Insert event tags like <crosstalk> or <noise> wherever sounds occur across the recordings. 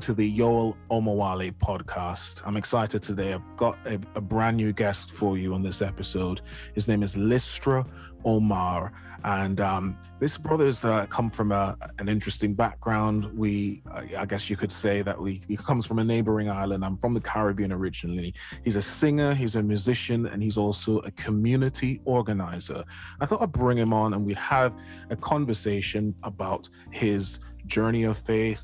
to the Yoel Omowale podcast. I'm excited today. I've got a, a brand new guest for you on this episode. His name is Lystra Omar, and um, this brother's uh, come from a, an interesting background. We, I guess you could say that we he comes from a neighboring island. I'm from the Caribbean originally. He's a singer, he's a musician, and he's also a community organizer. I thought I'd bring him on and we'd have a conversation about his journey of faith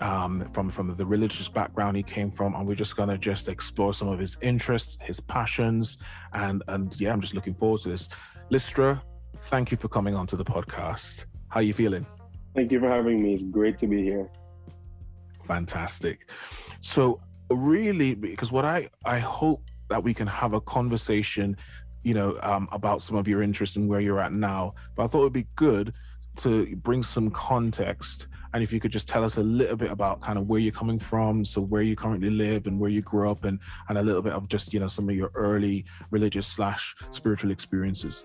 um, from from the religious background he came from, and we're just gonna just explore some of his interests, his passions, and and yeah, I'm just looking forward to this. Lystra, thank you for coming on to the podcast. How are you feeling? Thank you for having me. It's great to be here. Fantastic. So really, because what I I hope that we can have a conversation, you know, um, about some of your interests and where you're at now. But I thought it'd be good to bring some context and if you could just tell us a little bit about kind of where you're coming from so where you currently live and where you grew up and and a little bit of just you know some of your early religious slash spiritual experiences.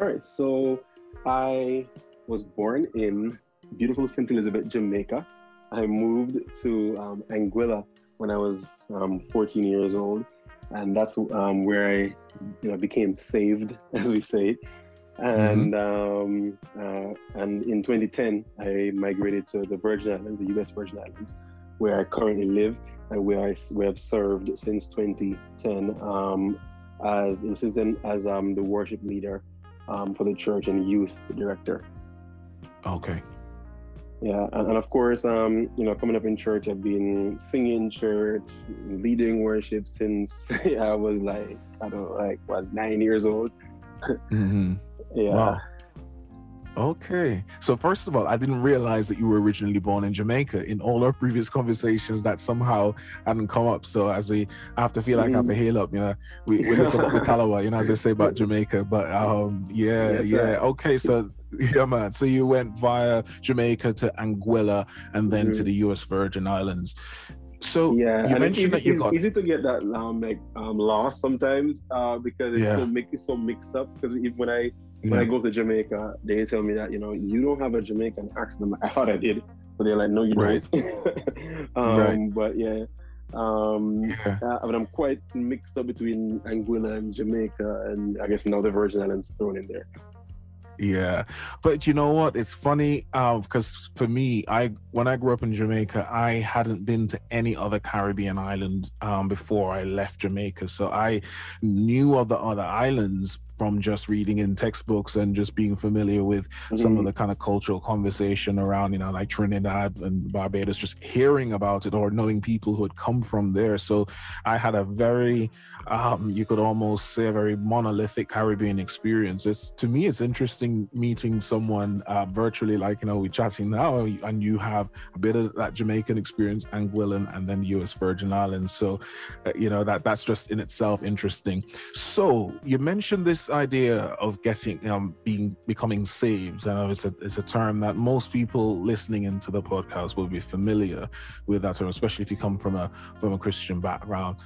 All right so i was born in beautiful st elizabeth jamaica. I moved to um, anguilla when i was um, 14 years old and that's um, where i you know became saved <laughs> as we say and mm-hmm. um, uh, and in 2010 I migrated to the Virgin Islands, the U.S. Virgin Islands, where I currently live and where I we have served since 2010 um, as assistant as um, the worship leader um, for the church and youth director. Okay. Yeah, and, and of course, um, you know, coming up in church, I've been singing church, leading worship since <laughs> I was like I don't know, like what nine years old. <laughs> mm-hmm. Yeah. Wow. Okay. So first of all, I didn't realize that you were originally born in Jamaica. In all our previous conversations, that somehow hadn't come up. So as we I have to feel like mm. I have to hail up, you know, we, we look about the <laughs> Talawa, you know, as they say about Jamaica. But um yeah, yes, yeah. Sir. Okay. So <laughs> yeah, man. So you went via Jamaica to Anguilla and then mm-hmm. to the US Virgin Islands. So yeah, you mentioned that you got easy to get that um, like um, lost sometimes uh, because it's yeah. so make it so mixed up. Because even when I when I go to Jamaica, they tell me that you know you don't have a Jamaican accent. I thought I did, but they're like, no, you right. don't. <laughs> um, right. But yeah, um, yeah. Uh, but I'm quite mixed up between Anguilla and Jamaica, and I guess now the Virgin Islands thrown in there. Yeah, but you know what? It's funny because uh, for me, I when I grew up in Jamaica, I hadn't been to any other Caribbean island um, before I left Jamaica, so I knew of the other islands, from just reading in textbooks and just being familiar with mm-hmm. some of mm-hmm. the kind of cultural conversation around, you know, like Trinidad and Barbados, just hearing about it or knowing people who had come from there. So I had a very, um, you could almost say, a very monolithic Caribbean experience. It's to me, it's interesting meeting someone uh, virtually, like you know, we're chatting now, and you have a bit of that Jamaican experience, Anguillan, and then U.S. Virgin Islands. So, uh, you know, that that's just in itself interesting. So you mentioned this idea of getting um being becoming saved, I know it's a it's a term that most people listening into the podcast will be familiar with that term, especially if you come from a from a Christian background.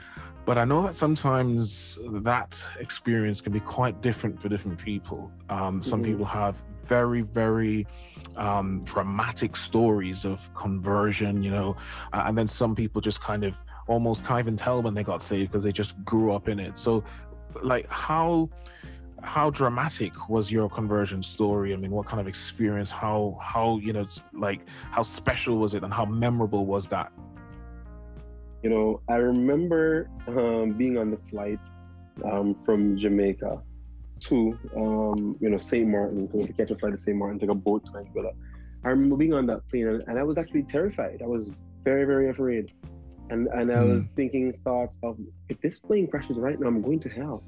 But I know that sometimes that experience can be quite different for different people. Um, some mm-hmm. people have very, very um, dramatic stories of conversion, you know, uh, and then some people just kind of almost can't even tell when they got saved because they just grew up in it. So, like, how how dramatic was your conversion story? I mean, what kind of experience? How how you know like how special was it, and how memorable was that? You know, I remember um, being on the flight um, from Jamaica to um, you know Saint Martin to catch a flight to Saint Martin, take a boat to Anguilla. I remember being on that plane, and I was actually terrified. I was very very afraid. and and I was Mm. thinking thoughts of if this plane crashes right now, I'm going to hell.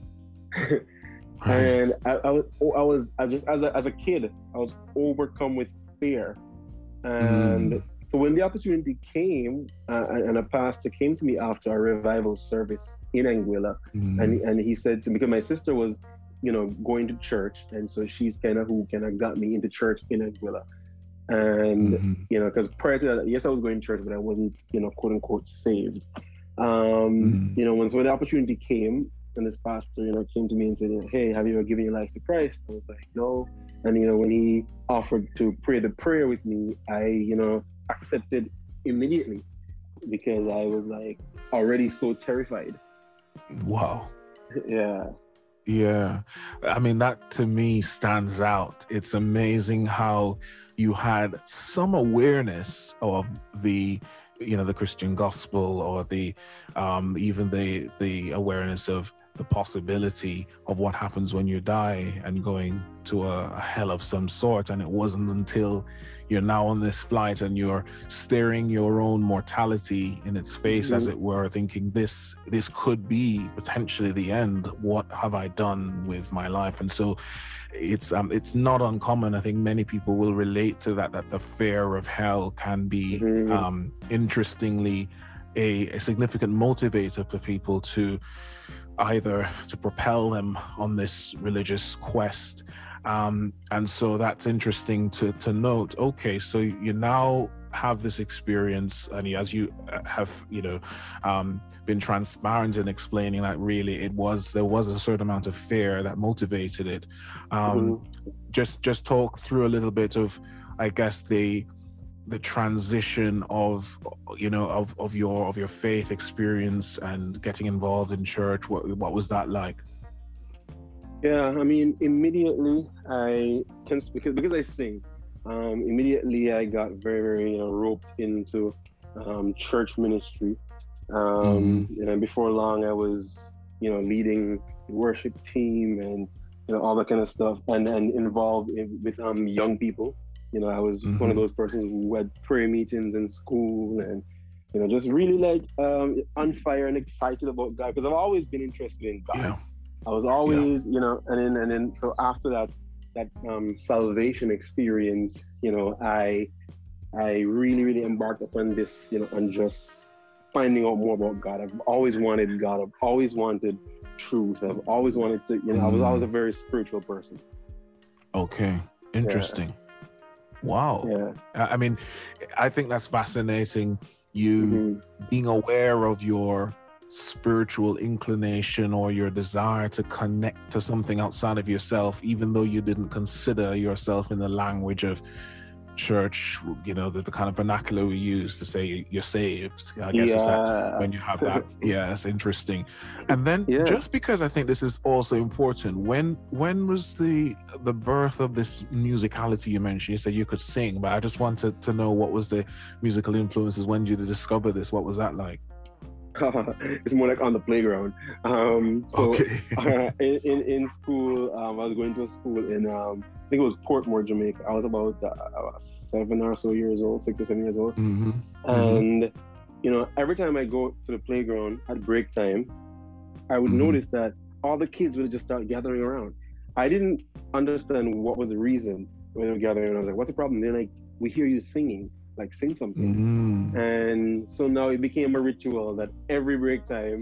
<laughs> Right. and I, I was I was I just as a as a kid, I was overcome with fear, and Mm. so when the opportunity came, uh, and a pastor came to me after a revival service in Anguilla, Mm. and and he said to me because my sister was, you know, going to church, and so she's kind of who kind of got me into church in Anguilla, and Mhm. you know, because prior to that, yes, I was going to church, but I wasn't, you know, quote unquote saved. Um, Mm. You know, when so when the opportunity came, and this pastor, you know, came to me and said, "Hey, have you ever given your life to Christ?" I was like, "No." And you know, when he offered to pray the prayer with me, I, you know, accepted immediately because I was like already so terrified. wow. yeah. Yeah. I mean, that to me stands out. It's amazing how you had some awareness of the you know the christian gospel or the um even the the awareness of the possibility of what happens when you die and going to a, a hell of some sort and it wasn't until you're now on this flight and you're staring your own mortality in its face as Mhm. it were thinking this this could be potentially the end what have i done with my life and so it's um it's not uncommon i think many people will relate to that that the fear of hell can be Mhm. um interestingly a, a significant motivator for people to either to propel them on this religious quest. Um, and so that's interesting to to note. Okay so you now have this experience and as you uh, have you know um, been transparent in explaining that really it was there was a certain amount of fear that motivated it. Um, just just talk through a little bit of i guess the the transition of you know of, of your of your faith experience and getting involved in church what what was that like Yeah, I mean, immediately I can because because I sing. Um, immediately I got very very you know, roped into um, church ministry. Um, And before long, I was you know leading worship team and you know all that kind of stuff, and and involved in, with um, young people. You know, I was one of Mhm. those persons who had prayer meetings in school and you know just really like um, on fire and excited about God because I've always been interested in God. yeah I was always, you know, and then and then so after that that um, salvation experience, you know, I I really really embarked upon this, you know, on just finding out more about God. I've always wanted God. I've always wanted truth. I've always wanted to, you know, I was Mm. always a very spiritual person. okay interesting wow Yeah. I mean i think that's fascinating you Mhm. being aware of your spiritual inclination or your desire to connect to something outside of yourself, even though you didn't consider yourself in the language of church, you know, the, the kind of vernacular we use to say you're saved. I guess it's that when you have <laughs> that. yeah, it's interesting. And then Yeah. just because I think this is also important, when when was the the birth of this musicality you mentioned? You said you could sing, but I just wanted to know what was the musical influences. When did you discover this? What was that like? <laughs> it's more like on the playground. Um, so okay. <laughs> uh, in, in in school, um, I was going to a school in um, I think it was Portmore, Jamaica. I was about uh, seven or so years old, six or seven years old, hmm and you know, every time I go to the playground at break time, I would Mhm. notice that all the kids would just start gathering around. I didn't understand what was the reason when they were gathering. I was like, "What's the problem?" They're like, "We hear you singing. Like, sing something." Mm. And so now it became a ritual that every break time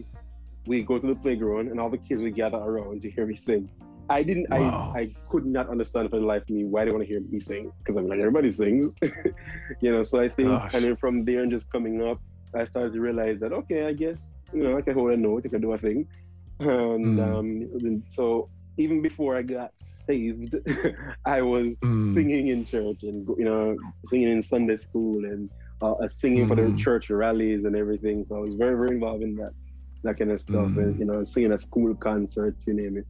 we go to the playground and all the kids would gather around to hear me sing. I didn't, Wow. I, I could not understand for the life of me why they want to hear me sing because I'm like, everybody sings, <laughs> you know. So I think, Gosh. and then from there and just coming up, I started to realize that, okay, I guess, you know, I can hold a note, I can do a thing. And Mm. um, so even before I got saved, <laughs> I was Mm. singing in church and you know singing in Sunday school and uh, uh, singing for the Mhm. church rallies and everything. So I was very very involved in that that kind of stuff Mhm. and you know singing at school concerts, you name it.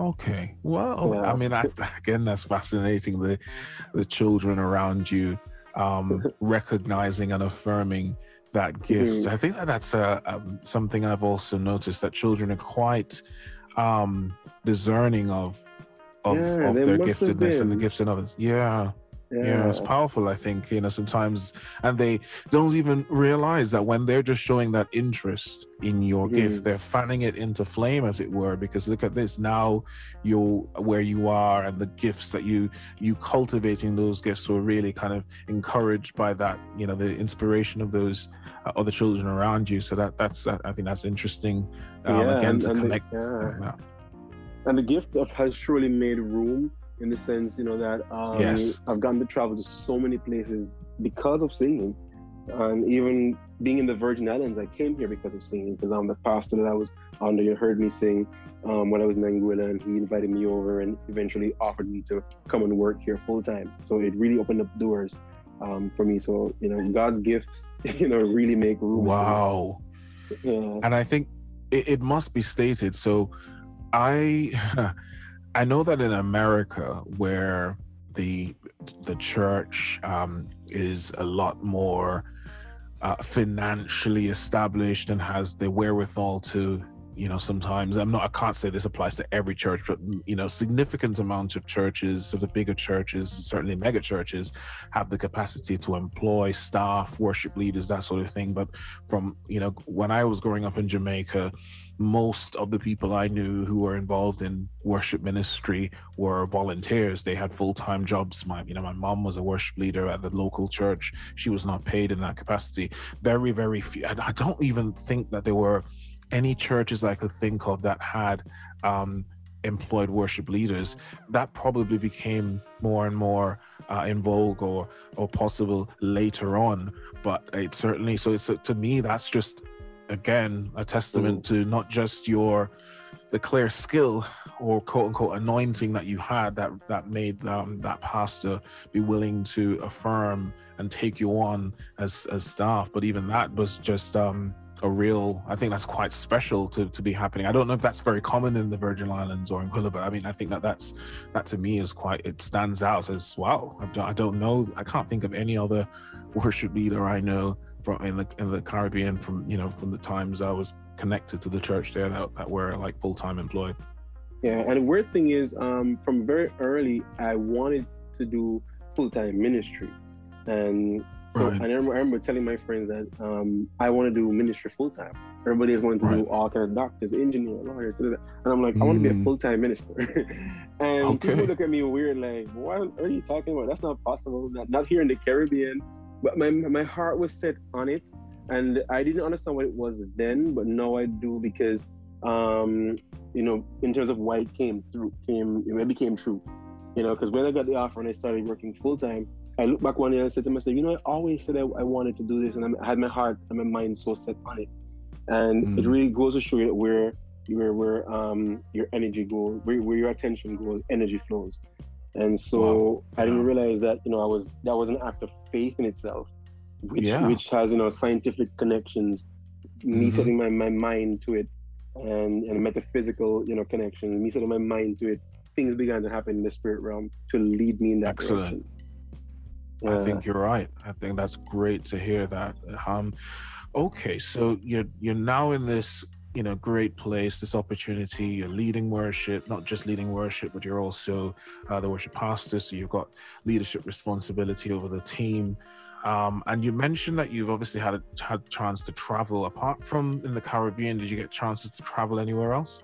Okay. Well, Yeah. I mean, I, <laughs> again, that's fascinating. The the children around you um, <laughs> recognizing and affirming that gift. Mhm. I think that that's a, um, something I've also noticed that children are quite um, discerning of of, Yeah, of their giftedness and the gifts in others. Yeah. You know, it's powerful, I think, you know, sometimes, and they don't even realize that when they're just showing that interest in your Mhm. gift, they're fanning it into flame, as it were, because look at this now, you're where you are, and the gifts that you, you cultivating those gifts were really kind of encouraged by that, you know, the inspiration of those uh, other children around you. So that, that's, that, I think that's interesting, um, Yeah, again, and- to and connect. yeah. yeah. and the gift of has surely made room in the sense you know that um, Yes. i've gotten to travel to so many places because of singing and even being in the virgin islands i came here because of singing because i'm the pastor that i was under you heard me sing um, when i was in anguilla and he invited me over and eventually offered me to come and work here full time so it really opened up doors um, for me so you know god's gifts <laughs> you know really make room. Wow. yeah and I think it, it must be stated. So, I <laughs> I know that in America, where the the church um, is a lot more uh, financially established and has the wherewithal to you know sometimes i'm not i can't say this applies to every church but mm, you know significant amount of churches of the bigger churches certainly mega churches have the capacity to employ staff worship leaders that sort of thing. But from you know when i was growing up in jamaica most of the people i knew who were involved in worship ministry were volunteers. They had full-time jobs. My you know my mom was a worship leader at the local church. She was not paid in that capacity. Very very few I don't even think that there were any churches i could think of that had um employed worship leaders that probably became more and more uh, in vogue or or possible later on. But it certainly so it's to me that's just again a testament to not just your the clear skill or quote unquote anointing that you had that that made um, that pastor be willing to affirm and take you on as as staff. But even that was just um a real i think that's quite special to, to be happening. I don't know if that's very common in the virgin islands or in but i mean i think that that's that to me is quite it stands out as wow I don't, I don't know i can't think of any other <laughs> worship leader i know from in the in the caribbean from you know from the times i was connected to the church there that, that were like full-time employed. Yeah, and the weird thing is, um, from very early, I wanted to do full time ministry, and so Right. and I remember, I remember telling my friends that um, I want to do ministry full time. Everybody is wanting to do all kinds of doctors, engineer, lawyers, and I'm like, I want to be a Mm. full time minister. <laughs> and Okay. people look at me weird, like, what are you talking about? That's not possible. Not, not here in the Caribbean. But my my heart was set on it, and I didn't understand what it was then, but now I do because um, you know, in terms of why it came through, came it became true. You know, because when I got the offer and I started working full time, I look back one day and I said to myself, you know, I always said I, I wanted to do this, and I had my heart and my mind so set on it. And it Mm. really goes to show you where where where um your energy goes, where, where your attention goes, energy flows. And so Wow. I didn't realize that you know I was that was an act of faith in itself, which Yeah. which has you know scientific connections, me Mhm. setting my, my mind to it, and and metaphysical you know connection, me setting my mind to it. Things began to happen in the spirit realm to lead me in that Excellent. direction. I think you're right. I think that's great to hear that. Um, okay, so you're you're now in this you know great place, this opportunity. You're leading worship, not just leading worship, but you're also uh, the worship pastor. So you've got leadership responsibility over the team. Um, and you mentioned that you've obviously had a had chance to travel. Apart from in the Caribbean, did you get chances to travel anywhere else?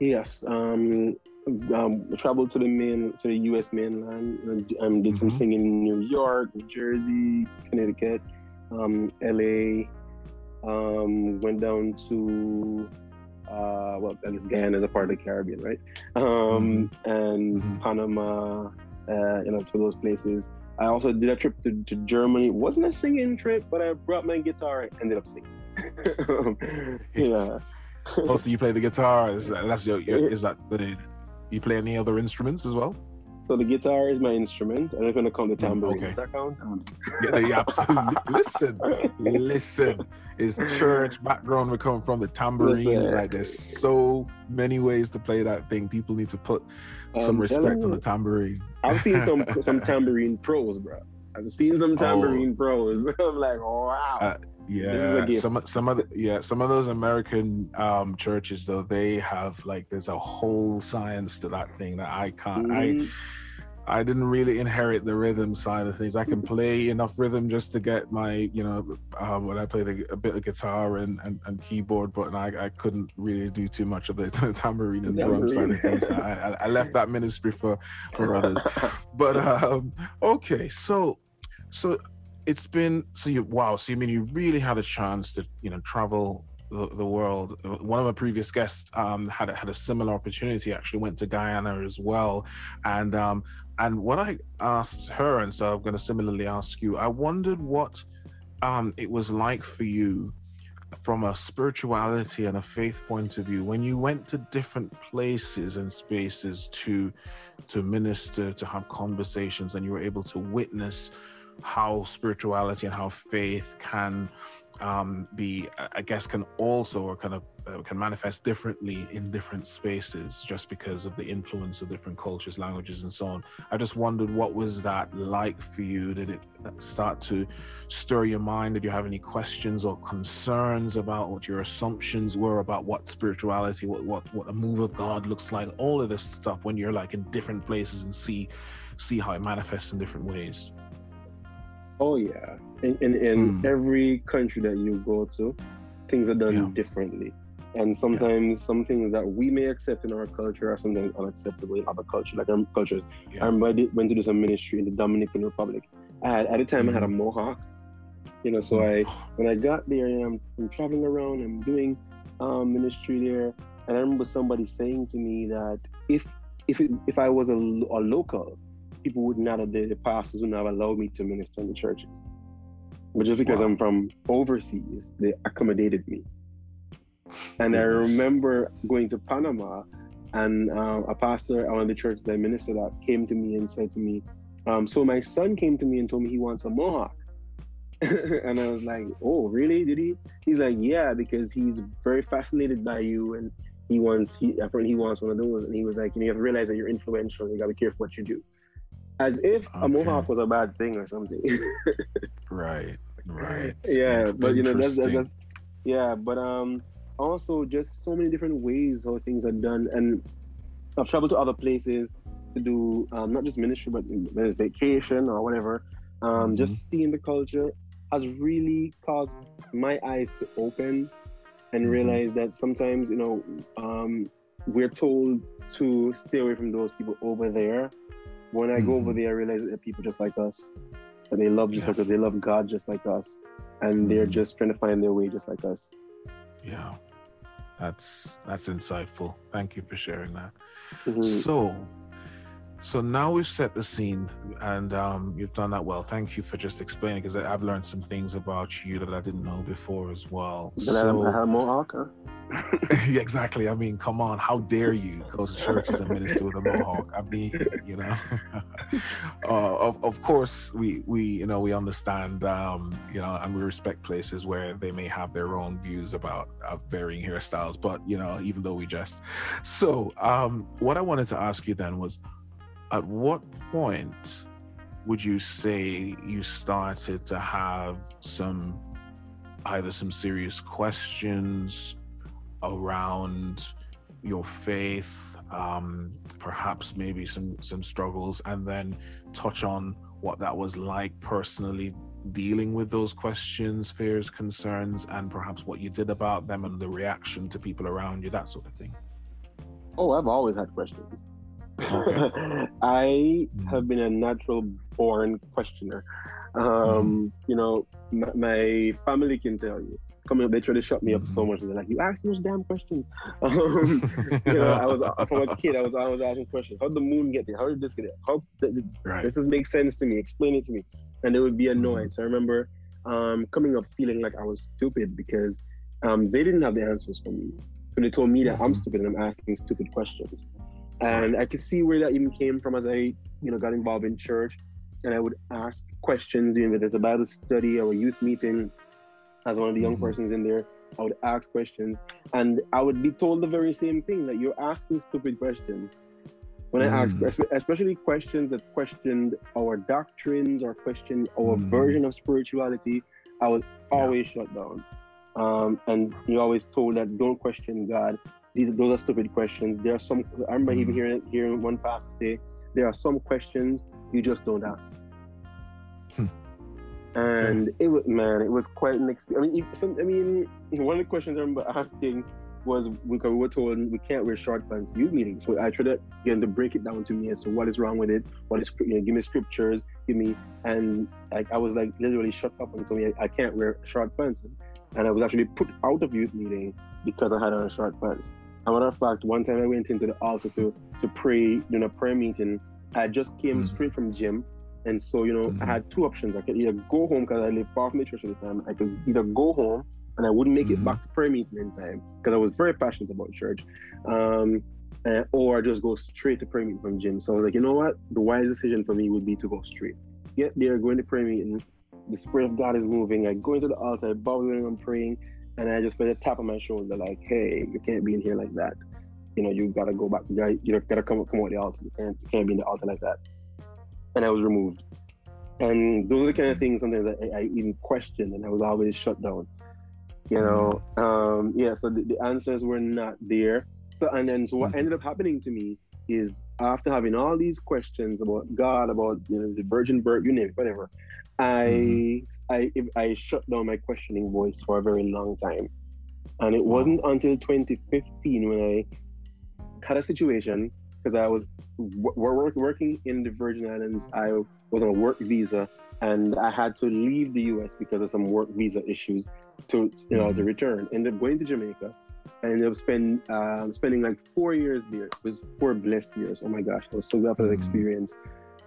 Yes, um, um, traveled to the main to the U.S. mainland and um, did some Mhm. singing in New York, New Jersey, Connecticut, um, L.A. Um, went down to uh, well, I guess Guyana is a part of the Caribbean, right? Um, and Mhm. Panama, uh, you know, to those places. I also did a trip to, to Germany. It wasn't a singing trip, but I brought my guitar and ended up singing. <laughs> <laughs> yeah. Also, you play the guitar. Is that, that's your, your <laughs> is that the you play any other instruments as well? So the guitar is my instrument, and I'm gonna count the Mm, tambourine. okay. Does that count? Um, Yeah, they absolutely <laughs> listen. Listen, is <laughs> church background we come from the tambourine. Listen. Like there's so many ways to play that thing. People need to put some I'm respect on the tambourine. I've seen some <laughs> some tambourine pros, bro. I've seen some Oh. tambourine pros. <laughs> I'm like, wow. Uh, Yeah, some some of the, yeah some of those American um churches though they have like there's a whole science to that thing that I can't I Mhm. I didn't really inherit the rhythm side of things. I can play enough rhythm just to get my, you know, um, when I play the, a bit of guitar and, and, and keyboard, but I, I couldn't really do too much of the, <laughs> the tambourine and drum side of things. I, I, left that ministry for for others. <laughs> But um, okay, so so it's been so you wow. So you mean you really had a chance to you know travel the, the world. One of my previous guests um, had had a similar opportunity. Actually, went to Guyana as well, and um, and what I asked her, and so I'm going to similarly ask you. I wondered what um, it was like for you from a spirituality and a faith point of view when you went to different places and spaces to to minister to have conversations and you were able to witness how spirituality and how faith can um, be, I guess, can also or kind of uh, can manifest differently in different spaces just because of the influence of different cultures, languages, and so on. I just wondered what was that like for you? Did it start to stir your mind? Did you have any questions or concerns about what your assumptions were about what spirituality, what what what a move of God looks like? All of this stuff when you're like in different places and see see how it manifests in different ways. Oh yeah, in in, in mm. every country that you go to, things are done yeah. differently, and sometimes yeah. some things that we may accept in our culture are sometimes unacceptable in other cultures, like our cultures. Yeah. I remember I went to do some ministry in the Dominican Republic. I had, at the time mm. I had a hmm. mohawk, you know. So mm. I when I got there, I'm, I'm traveling around, I'm doing um, ministry there, and I remember somebody saying to me that if if it, if I was a, a local, people would not have, the, pastors would not have allowed me to minister in the churches. But just because wow. I'm from overseas, they accommodated me. And I remember going to Panama, and um, a pastor at one of the churches I ministered at came to me and said to me, um, "So my son came to me and told me he wants a mohawk." <laughs> and I was like, "Oh, really? Did he?" He's like, "Yeah, because he's very fascinated by you, and he wants he apparently he wants one of those." And he was like, "You, know, you have to realize that you're influential. You got to be careful what you do." As if okay. a mohawk was a bad thing or something. right, right. <laughs> Yeah, but you know that's, that's, that's yeah, but um also just so many different ways how things are done, and I've traveled to other places to do um, not just ministry, but there's vacation or whatever. Um, mm-hmm. Just seeing the culture has really caused my eyes to open and mm-hmm. realize that sometimes you know um, we're told to stay away from those people over there when I mm-hmm. go over mm-hmm. there, I realize that people just like us, that they love just yeah. like us, they love God just like us, and mm-hmm. they're just trying to find their way just like us. Yeah, that's that's insightful. Thank you for sharing that. Mm-hmm. So, so now we've set the scene, and um, you've done that well. Thank you for just explaining because I've learned some things about you that I didn't know before as well. Then so, I have mohawk. <laughs> <laughs> Huh? yeah, exactly. I mean, come on, how dare you go to church as a minister with a mohawk? I mean, you know. <laughs> uh, of, of course, we we you know we understand, um, you know, and we respect places where they may have their own views about uh, varying hairstyles. But you know, even though we just so, um, what I wanted to ask you then was at what point would you say you started to have some either some serious questions around your faith um, perhaps maybe some some struggles and then touch on what that was like personally dealing with those questions fears concerns and perhaps what you did about them and the reaction to people around you that sort of thing? Oh i've always had questions <laughs> I have been a natural born questioner. Um, mm. You know, my, my, family can tell you. Coming up, they try to shut me up so hmm. much. They're like, "You ask those damn questions." <laughs> Um, you know, I was from a kid. I was always asking questions. How did the moon get there? How did this get there? How right. this does make sense to me? Explain it to me. And they would be annoyed. Mm. So I remember um, coming up feeling like I was stupid because um, they didn't have the answers for me. So they told me that I'm stupid and I'm asking stupid questions. And I could see where that even came from as I, you know, got involved in church and I would ask questions, you know, there's a Bible study or a youth meeting as one of the young mm-hmm. persons in there. I would ask questions and I would be told the very same thing that you're asking stupid questions. When mm. I asked, especially questions that questioned our doctrines or questioned our mm. version of spirituality, I was yeah. always shut down. Um, and you always told that don't question God these those are stupid questions. There are some. I remember even mm. hearing hearing one pastor say, there are some questions you just don't ask. Hmm. And it was man, it was quite an experience. I mean, some, I mean, one of the questions I remember asking was because we were told we can't wear short pants youth meetings. So I tried to get them to break it down to me as to what is wrong with it, what is you know, give me scriptures, give me and I, I was like literally shut up and told me I, I can't wear short pants. And I was actually put out of youth meeting because I had on short pants. As a matter of fact, one time I went into the altar to to pray during a prayer meeting. I just came Mm. straight from gym. And so, you know, Mhm. I had two options. I could either go home because I live far from the church at the time. I could either go home and I wouldn't make Mhm. it back to prayer meeting in time because I was very passionate about church. Um, uh, or just go straight to prayer meeting from gym. So I was like, you know what? The wise decision for me would be to go straight. Get there, go into prayer meeting. The Spirit of God is moving. I go into the altar, I bow down, I'm praying, and I just put a tap on my shoulder, like, hey, you can't be in here like that. You know, you gotta go back. You gotta, you gotta come come out the altar. You can't, you can't be in the altar like that. And I was removed. And those are the kind of things sometimes that I, I even questioned, and I was always shut down. You know, um, yeah. So the, the answers were not there. So and then so what Mhm. ended up happening to me is after having all these questions about God, about you know the virgin birth, you name it, whatever, I I I shut down my questioning voice for a very long time, and it wasn't until 2015 when I had a situation because I was w- work, working in the Virgin Islands. I was on a work visa, and I had to leave the U.S. because of some work visa issues to you know to Mhm. return. Ended up going to Jamaica. And I ended up spend, um, spending like four years there. It was four blessed years. Oh my gosh, I was so glad for that Mhm. experience.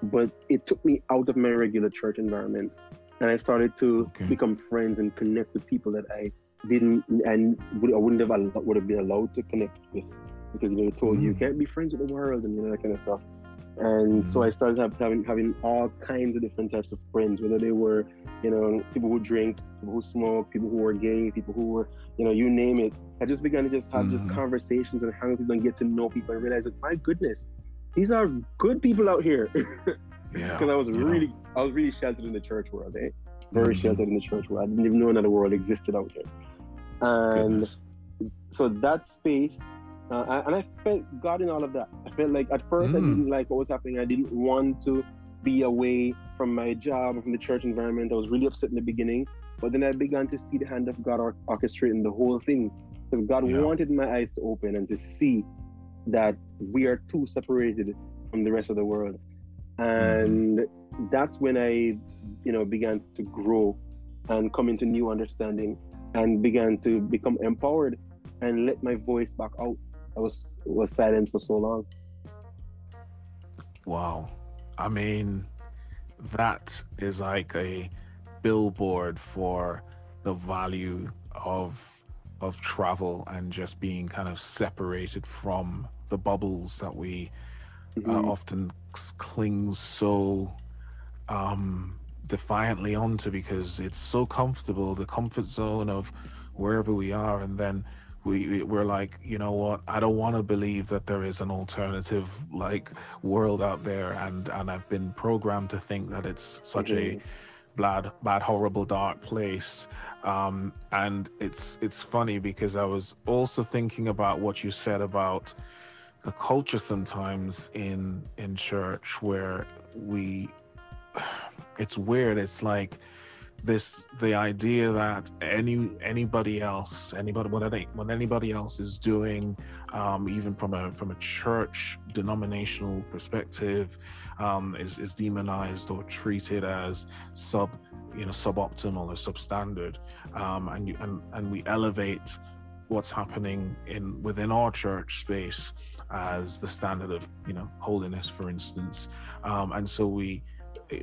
But it took me out of my regular church environment, and I started to Okay. become friends and connect with people that I didn't and would, I wouldn't have would have been allowed to connect with because you know they told you you Mm. can't be friends with the world and you know that kind of stuff. And so Mhm. I started having having all kinds of different types of friends, whether they were you know people who drink, people who smoke, people who were gay, people who were you know you name it. I just began to just have just Mhm. conversations and hang with people and get to know people and realize that my goodness, these are good people out here. <laughs> Yeah. because I was know. really, I was really sheltered in the church world, eh? Very Mhm. sheltered in the church world. I didn't even know another world existed out here. And Goodness. so that space, uh, and I felt God in all of that. I felt like at first I Mm. didn't like what was happening. I didn't want to be away from my job, from the church environment. I was really upset in the beginning, but then I began to see the hand of God orchestrating the whole thing because God Yeah. wanted my eyes to open and to see that we are too separated from the rest of the world. And that's when I, you know, began to grow and come into new understanding and began to become empowered and let my voice back out. I was was silenced for so long. Wow. I mean, that is like a billboard for the value of of travel and just being kind of separated from the bubbles that we uh, Mhm. often c- cling so um, defiantly onto because it's so comfortable, the comfort zone of wherever we are, and then we we- we're like, you know what? I don't want to believe that there is an alternative like world out there, and and I've been programmed to think that it's such Mhm. a bad, bad, horrible, dark place. Um, and it's it's funny because I was also thinking about what you said about the culture sometimes in in church where we <sighs> it's weird. It's like this the idea that any anybody else anybody what any, what anybody else is doing um, even from a from a church denominational perspective um, is is demonized or treated as sub you know suboptimal or substandard. Um, and you, and and we elevate what's happening in within our church space as the standard of you know holiness for instance um, and so we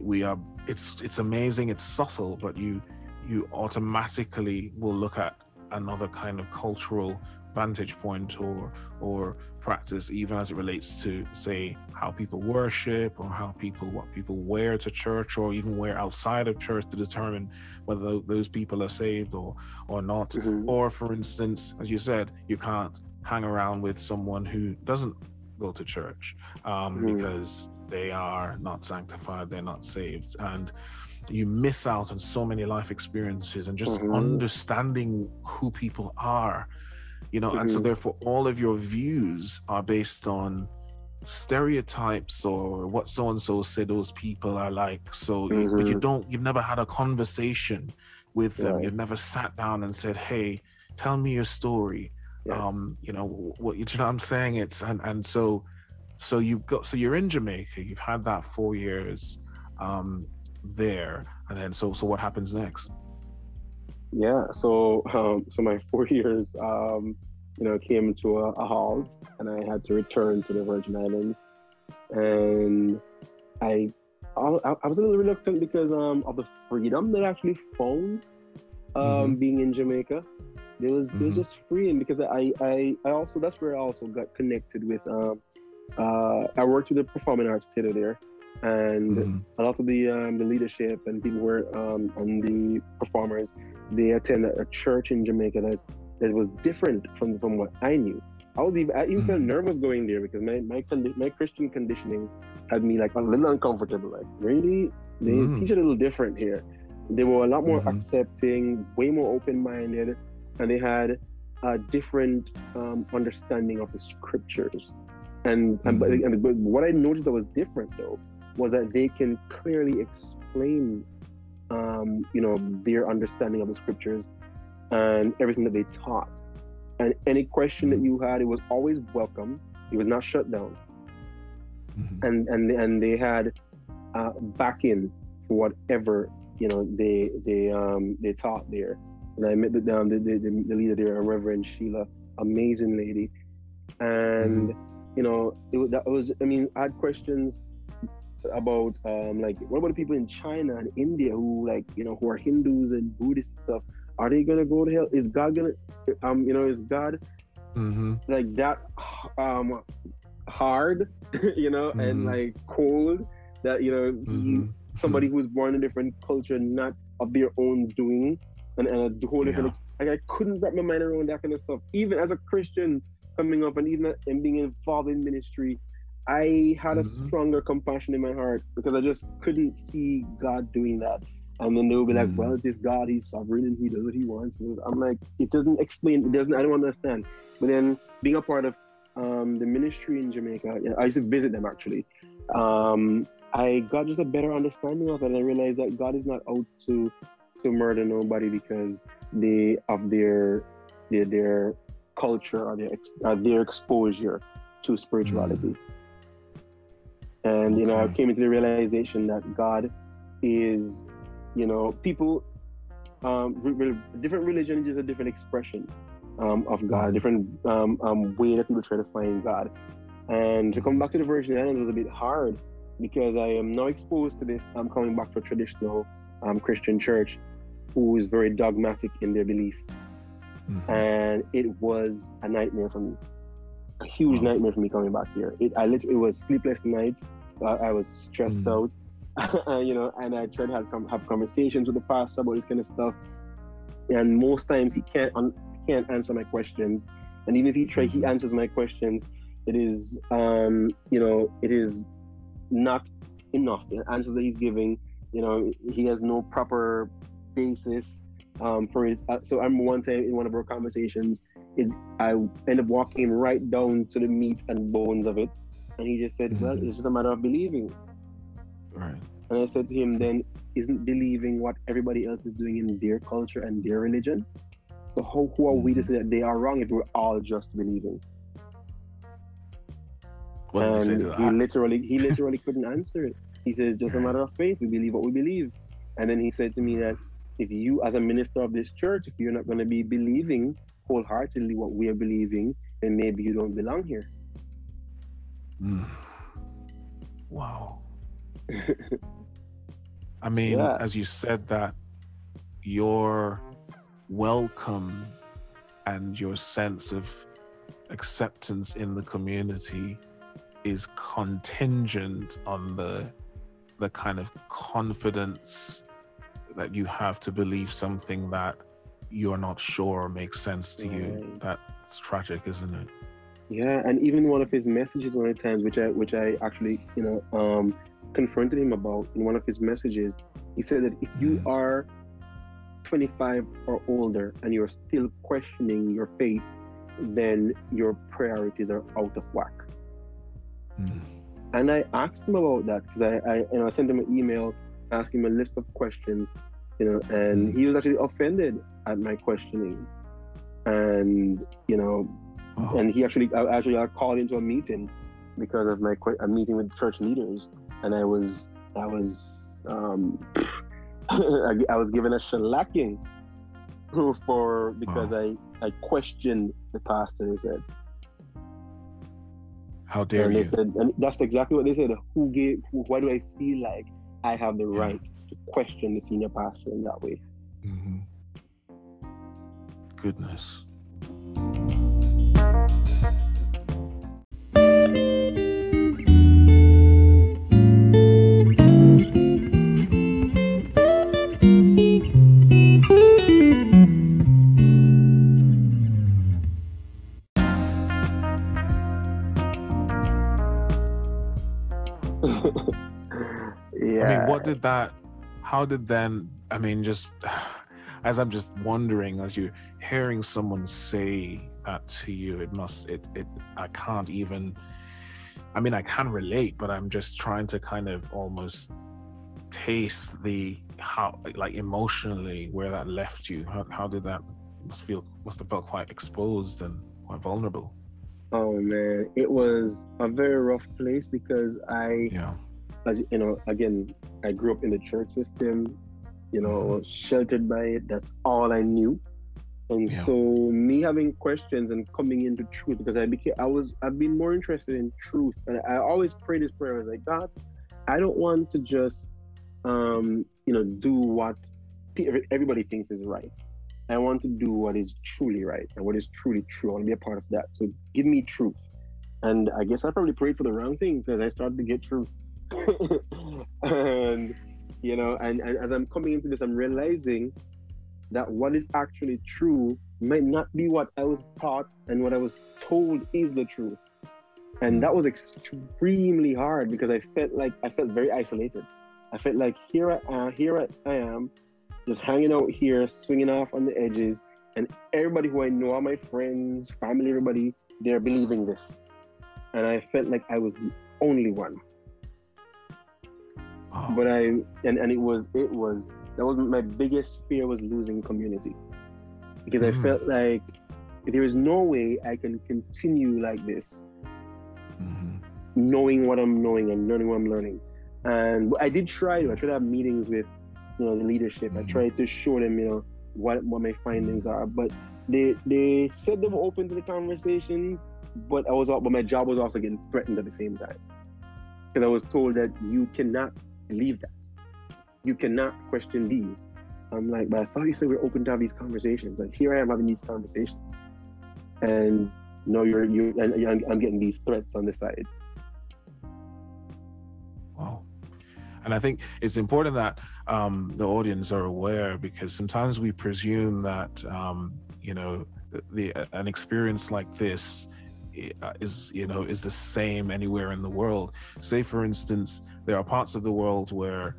we are it's it's amazing it's subtle but you you automatically will look at another kind of cultural vantage point or or practice even as it relates to say how people worship or how people what people wear to church or even wear outside of church to determine whether those people are saved or or not Mhm. or for instance as you said you can't hang around with someone who doesn't go to church um, Mhm. because they are not sanctified they're not saved and you miss out on so many life experiences and just Mhm. understanding who people are you know and so Mhm. therefore all of your views are based on stereotypes or what so and so say those people are like. So, you, but you Mhm. don't, you've never had a conversation with them. Right. You've never sat down and said, "Hey, tell me your story." Yes. Um, you know what you know. What I'm saying it's and and so, so you've got so you're in Jamaica. You've had that four years um, there, and then so so what happens next? Yeah, so um, so my <laughs> four years, um, you know, came to a, a halt, and I had to return to the Virgin Islands, and I, I, I was a little reluctant because um, of the freedom that I actually found um, being in Jamaica. It was it was just freeing because I, I I also that's where I also got connected with um, uh, I worked with the performing arts theater there, and Mhm. a lot of the um, the leadership and people were um, and the performers they attend a church in Jamaica that's that was different from from what I knew. I was even I even felt Mhm. nervous going there because my my condi- my Christian conditioning had me like a little uncomfortable. Like really, they Mm. teach a little different here. They were a lot more Mhm. accepting, way more open minded, and they had a different um, understanding of the scriptures. And and, Mhm. and but what I noticed that was different though was that they can clearly explain, um, you know, their understanding of the scriptures and everything that they taught. And any question that you had, it was always welcome. It was not shut down, Mhm. and and and they had uh, back in for whatever you know they they um they taught there. And I met the um, the, the, the leader there, Reverend Sheila, amazing lady, and you know it, was- that was I mean I had questions about um like what about the people in China and India who like you know who are Hindus and Buddhists and stuff are they gonna go to hell is God gonna um you know is God Mhm. like that um hard <laughs> you know and Mhm. like cold that you know Mhm. somebody who's born in a different culture not of their own doing and, and a whole different ex- like I couldn't wrap my mind around that kind of stuff. Even as a Christian coming up and even and being involved in ministry I had a Mhm. stronger compassion in my heart because I just couldn't see God doing that. And then they'll be like Mhm. well this God he's sovereign and he does what he wants. And I'm like it doesn't explain it doesn't I don't understand. But then being a part of um, the ministry in Jamaica, yeah, I used to visit them actually. Um, I got just a better understanding of it, and I realized that God is not out to to murder nobody because they of their their, their culture or their or their exposure to spirituality. And you know, I came into the realization that God is, you know, people. Um, re- re- different religion is a different expression um, of God, a different um, um, way that people try to find God. And to come back to the Virgin Islands was a bit hard because I am now exposed to this. I'm coming back to a traditional um, Christian church who is very dogmatic in their belief. Mhm. And it was a nightmare for me, a huge Wow. nightmare for me coming back here. It, I literally, it was sleepless nights. I, I was stressed Mhm. out, <laughs> you know, and I tried to have, have conversations with the pastor about this kind of stuff. And most times he can't un- can't answer my questions. And even if he try, he Mhm. answers my questions. It is, um, you know, it is not enough. The answers that he's giving, you know, he has no proper basis um, for his. Uh, so I remember one time in one of our conversations, it, I ended up walking right down to the meat and bones of it, and he just said, "Well, Mhm. it's just a matter of believing." Right. And I said to him, "Then isn't believing what everybody else is doing in their culture and their religion? So how, who are we to Mhm. say that they are wrong if we're all just believing?" What did you say and to he literally he <laughs> literally couldn't answer it. He said, "Just a matter of faith. We believe what we believe." And then he said to me that if you, as a minister of this church, if you're not going to be believing wholeheartedly what we are believing, then maybe you don't belong here. Mm. <sighs> Wow. <laughs> I mean, Yeah. as you said that, your welcome and your sense of acceptance in the community is contingent on the the kind of confidence that you have to believe something that you're not sure makes sense to you. That's tragic, isn't it? Yeah, and even one of his messages, one of the times which I which I actually you know um, confronted him about in one of his messages, he said that if you Mm. are 25 or older and you're still questioning your faith, then your priorities are out of whack. Mm. And I asked him about that because I, I, you know, I sent him an email asking him a list of questions, you know, and he was actually offended at my questioning. And, you know, Wow. and he actually, I actually got called into a meeting because of my a meeting with church leaders, and I was, I was, um, I, <laughs> I was given a shellacking for because I, I questioned the pastor. They said, How dare and they you? said, and that's exactly what they said. Who gave? Who, why do I feel like I have the right to question the senior pastor in that way? hmm Goodness. Did that? How did then? I mean, just <sighs> as I'm just wondering, as you're hearing someone say that to you, it must. It. It. I can't even. I mean, I can relate, but I'm just trying to kind of almost taste the how, like emotionally, where that left you. How, how did that? Must feel. Must have felt quite exposed and quite vulnerable. Oh man, it was a very rough place because I, Yeah. As you know, again, I grew up in the church system. You know, Mhm. sheltered by it. That's all I knew. And Yeah. so me having questions and coming into truth because I became I was I've been more interested in truth and I always pray this prayer I was like God I don't want to just um you know do what everybody thinks is right I want to do what is truly right and what is truly true I want to be a part of that so give me truth and I guess I probably prayed for the wrong thing because I started to get truth <laughs> and you know and, and as I'm coming into this I'm realizing that what is actually true might not be what I was taught and what I was told is the truth. And that was extremely hard because I felt like I felt very isolated. I felt like here I am, here I, am, just hanging out here, swinging off on the edges, and everybody who I know, all my friends, family, everybody, they're believing this. And I felt like I was the only one. Wow. But I and, and it was it was that was my biggest fear was losing community because I Mm. felt like there is no way I can continue like this, Mhm. knowing what I'm knowing and learning what I'm learning. And I did try to. I tried to have meetings with, you know, the leadership. I Mhm. tried to show them, you know, what what my findings are. But they they said they were open to the conversations, but I was al- but my job was also getting threatened at the same time because I was told that you cannot believe that, you cannot question these. I'm like, but I thought you said we are open to have these conversations. Like here I am having these conversations, and no, you're you and I'm, I'm getting these threats on the side. Wow. And I think it's important that um, the audience are aware because sometimes we presume that um, you know the, the an experience like this uh, is you know is the same anywhere in the world. Say for instance, there are parts of the world where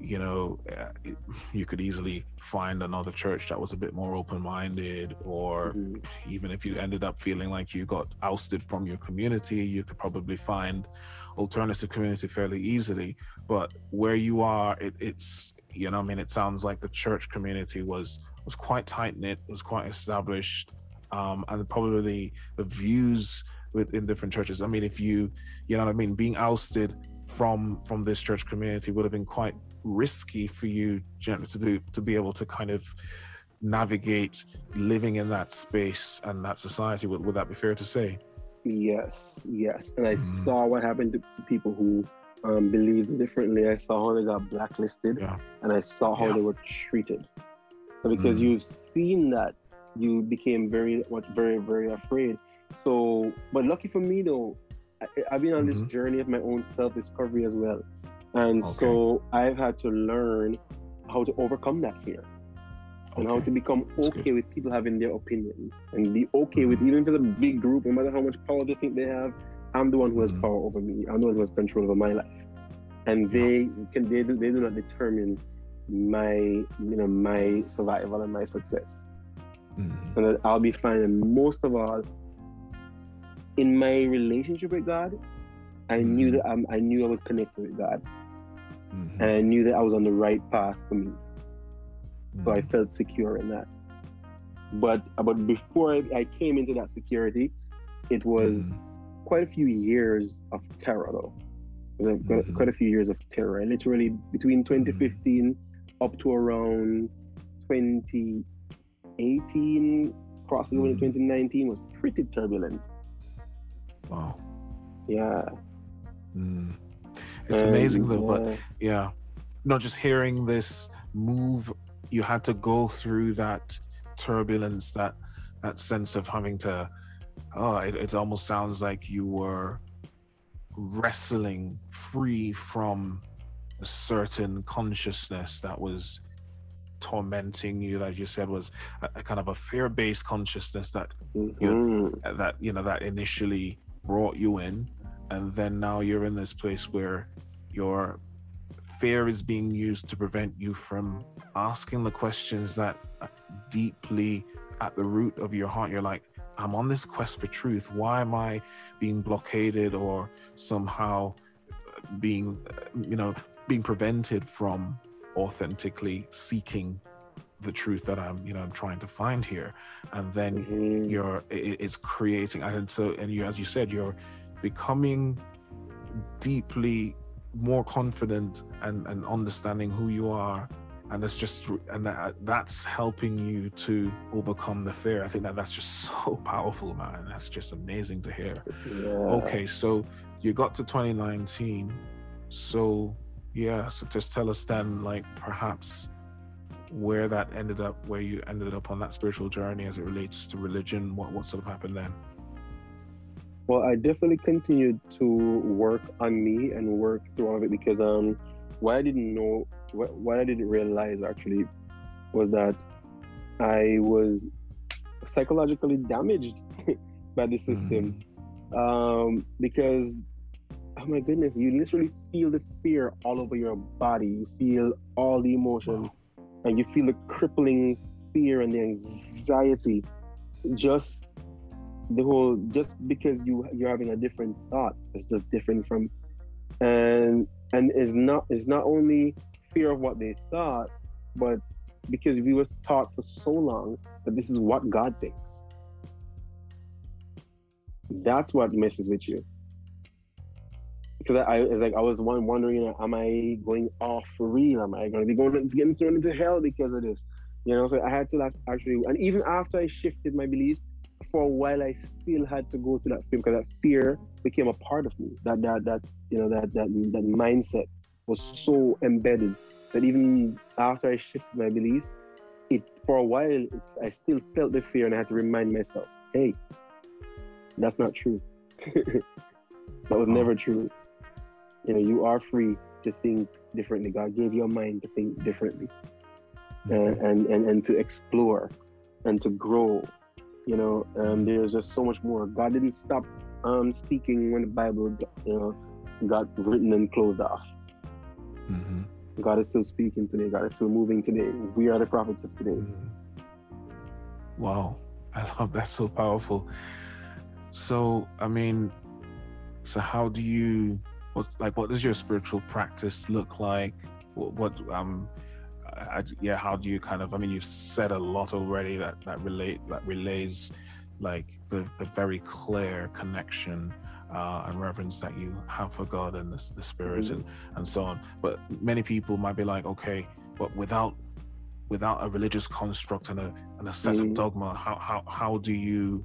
you know uh, you could easily find another church that was a bit more open-minded or Mhm. even if you ended up feeling like you got ousted from your community, you could probably find alternative community fairly easily. But where you are, it, it's you know, I mean, it sounds like the church community was was quite tight knit, was quite established, um, and probably the views within different churches. I mean, if you you know what I mean, being ousted from from this church community would have been quite risky for you to be to be able to kind of navigate living in that space and that society would, would that be fair to say Yes, yes. And I Mhm. saw what happened to, to people who um, believed differently. I saw how they got blacklisted, Yeah. and I saw how Yeah. they were treated. So because Mhm. you've seen that, you became very much, very, very afraid. So, but lucky for me though, I, I've been on Mhm. this journey of my own self-discovery as well, and Okay. so I've had to learn how to overcome that fear and how to become That's okay good. with people having their opinions and be okay with even if it's a big group, no matter how much power they think they have, I'm the one who has Mhm. power over me. I'm the one who has control over my life. And Yeah. they can they do they do not determine my you know my survival and my success. Mhm. And that I'll be fine. And most of all, in my relationship with God, I knew that I'm, I knew I was connected with God, Mhm. and I knew that I was on the right path for me. So I Mhm. felt secure in that. But but before I, came into that security, it was Mhm. quite a few years of terror though. Quite- a few years of terror. I literally between 2015 up to around 2018, crossing over to Mhm. 2019 was pretty turbulent. Wow. Yeah. Mm. It's And, amazing though, but yeah, yeah, not just hearing this move, you had to go through that turbulence, that that sense of having to. Oh, it, it almost sounds like you were wrestling free from a certain consciousness that was tormenting you that you said was a, a kind of a fear-based consciousness that mhm. that you know that initially brought you in and then now you're in this place where your fear is being used to prevent you from asking the questions that deeply at the root of your heart. You're like i'm on this quest for truth. Why am i being blockaded or somehow being you know being prevented from authentically seeking the truth that i'm you know i'm trying to find here. And then Mhm. you're it, it's creating and so and you as you said you're becoming deeply more confident and and understanding who you are. And it's just and that that's helping you to overcome the fear. I think that that's just <laughs> so powerful man. That's just amazing to hear. Yeah. okay so you got to 2019 so yeah so just tell us then like perhaps where that ended up where you ended up on that spiritual journey as it relates to religion what what sort of happened then Well, I definitely continued to work on me and work through all of it because um, what I didn't know, what, what I didn't realize actually, was that I was psychologically damaged <laughs> by the system. Um, because, oh my goodness, you literally feel the fear all over your body. You feel all the emotions, and you feel the crippling fear and the anxiety just the whole just because you you're having a different thought is just different from and and is not is not only fear of what they thought but because we was taught for so long that this is what god thinks. That's what messes with you because I, I it's like I was one wondering, you know, am I going off for real? Am I going to be going getting thrown into hell because of this? You know, so I had to like actually, and even after I shifted my beliefs, for a while I still had to go through that fear because that fear became a part of me. That that that you know that that that mindset was so embedded that even after I shifted my beliefs, it for a while it's I still felt the fear and I had to remind myself, hey, that's not true. <laughs> that was never true. You know, you are free to think differently. God gave your mind to think differently and, and, and, and to explore and to grow. You know, um, there's just so much more. God didn't stop um, speaking when the Bible, got, you know, got written and closed off. Mm-hmm. God is still speaking today. God is still moving today. We are the prophets of today. Wow, I love that. So powerful. So, I mean, so how do you? What like what does your spiritual practice look like? What, what um, I, yeah, how do you kind of? I mean, you've said a lot already that that relate that relays like the the very clear connection uh, and reverence that you have for God and the, the Spirit and and so on. But many people might be like, okay, but without without a religious construct and a and a set of Mhm. dogma, how how how do you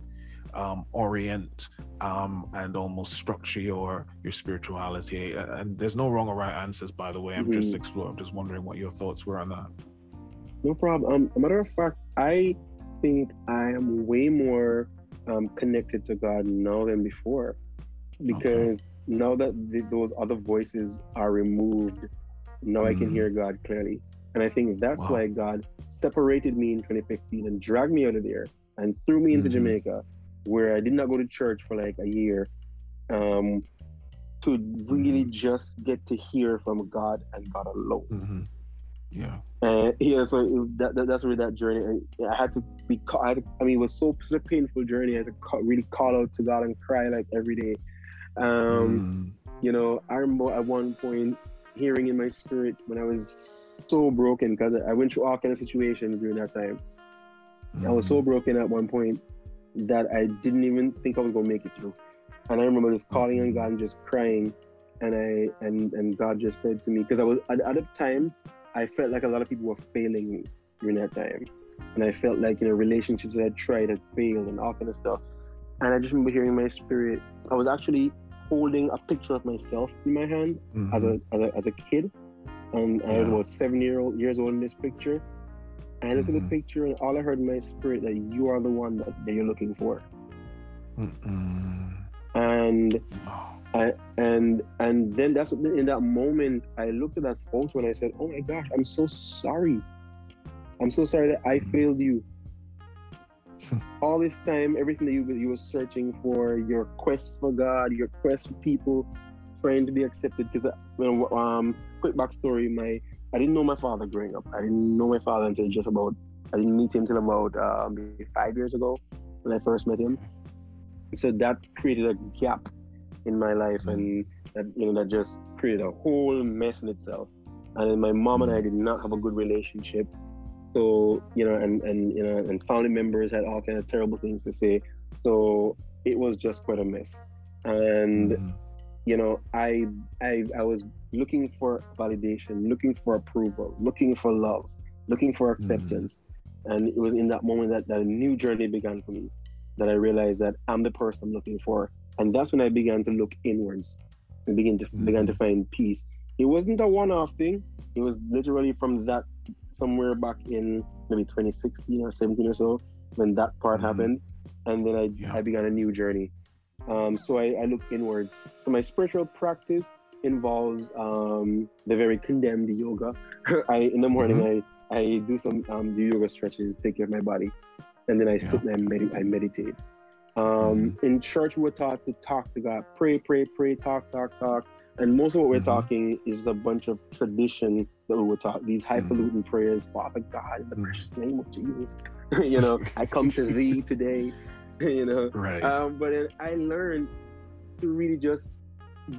um, orient um, and almost structure your your spirituality? And there's no wrong or right answers, by the way. I'm just Mhm. exploring. I'm just wondering what your thoughts were on that. No problem. Um, a matter of fact, I think I am way more um, connected to God now than before because now that the, those other voices are removed, now I can Mhm. hear God clearly. And I think that's Wow. why God separated me in 2015 and dragged me out of there and threw me into Mhm. Jamaica, where I did not go to church for like a year, um, to really Mhm. just get to hear from God and God alone. hmm Yeah. And yeah, so it, that, that, that's really that journey. I had to be, I, to, I mean, it was so such a painful journey. I had to really call out to God and cry like every day. Um, You know, I remember at one point hearing in my spirit when I was so broken because I went through all kind of situations during that time. I was so broken at one point that I didn't even think I was gonna make it through. And I remember just calling on God and just crying. And I and and God just said to me, because I was at, at the time, I felt like a lot of people were failing me during that time. And I felt like, you know, relationships that I tried had failed and all kind of stuff. And I just remember hearing my spirit. I was actually holding a picture of myself in my hand Mhm. as a as a, as a kid. And I was about seven year old years old in this picture. And I looked at Mhm. the picture and all I heard in my spirit that you are the one that, that you're looking for. Mm-mm. And Oh. I and and then that's what, in that moment I looked at that photo and I said, "Oh my gosh, I'm so sorry. I'm so sorry that I failed you. <laughs> All this time, everything that you you were searching for, your quest for God, your quest for people, trying to be accepted. Because you know, um, quick backstory: my I didn't know my father growing up. I didn't know my father until just about I didn't meet him till about uh, maybe five years ago when I first met him. So that created a gap in my life and that you know that just created a whole mess in itself and then my mom and i did not have a good relationship so you know and and you know and family members had all kind of terrible things to say so it was just quite a mess and Mhm. you know i i i was looking for validation looking for approval looking for love looking for acceptance. And it was in that moment that, that a new journey began for me that i realized that i'm the person i'm looking for. And that's when i began to look inwards and begin to began to find peace. It wasn't a one-off thing. It was literally from that somewhere back in maybe 2016 or 17 or so when that part Mhm. happened. And then i, Yeah. I began a new journey. Um, so I, I look inwards. So my spiritual practice involves um, the very condemned yoga. <laughs> I in the morning Mm-hmm. i i do some um, do yoga stretches take care of my body and then i sit and I, med- I meditate. Um, in church we're taught to talk to god. Pray pray pray talk talk talk. And most of what we're Mhm. talking is a bunch of tradition that we were taught. These highfalutin prayers father god in the Mhm. precious name of jesus. <laughs> You know i come to thee today <laughs> you know. Right. um, but then I learned to really just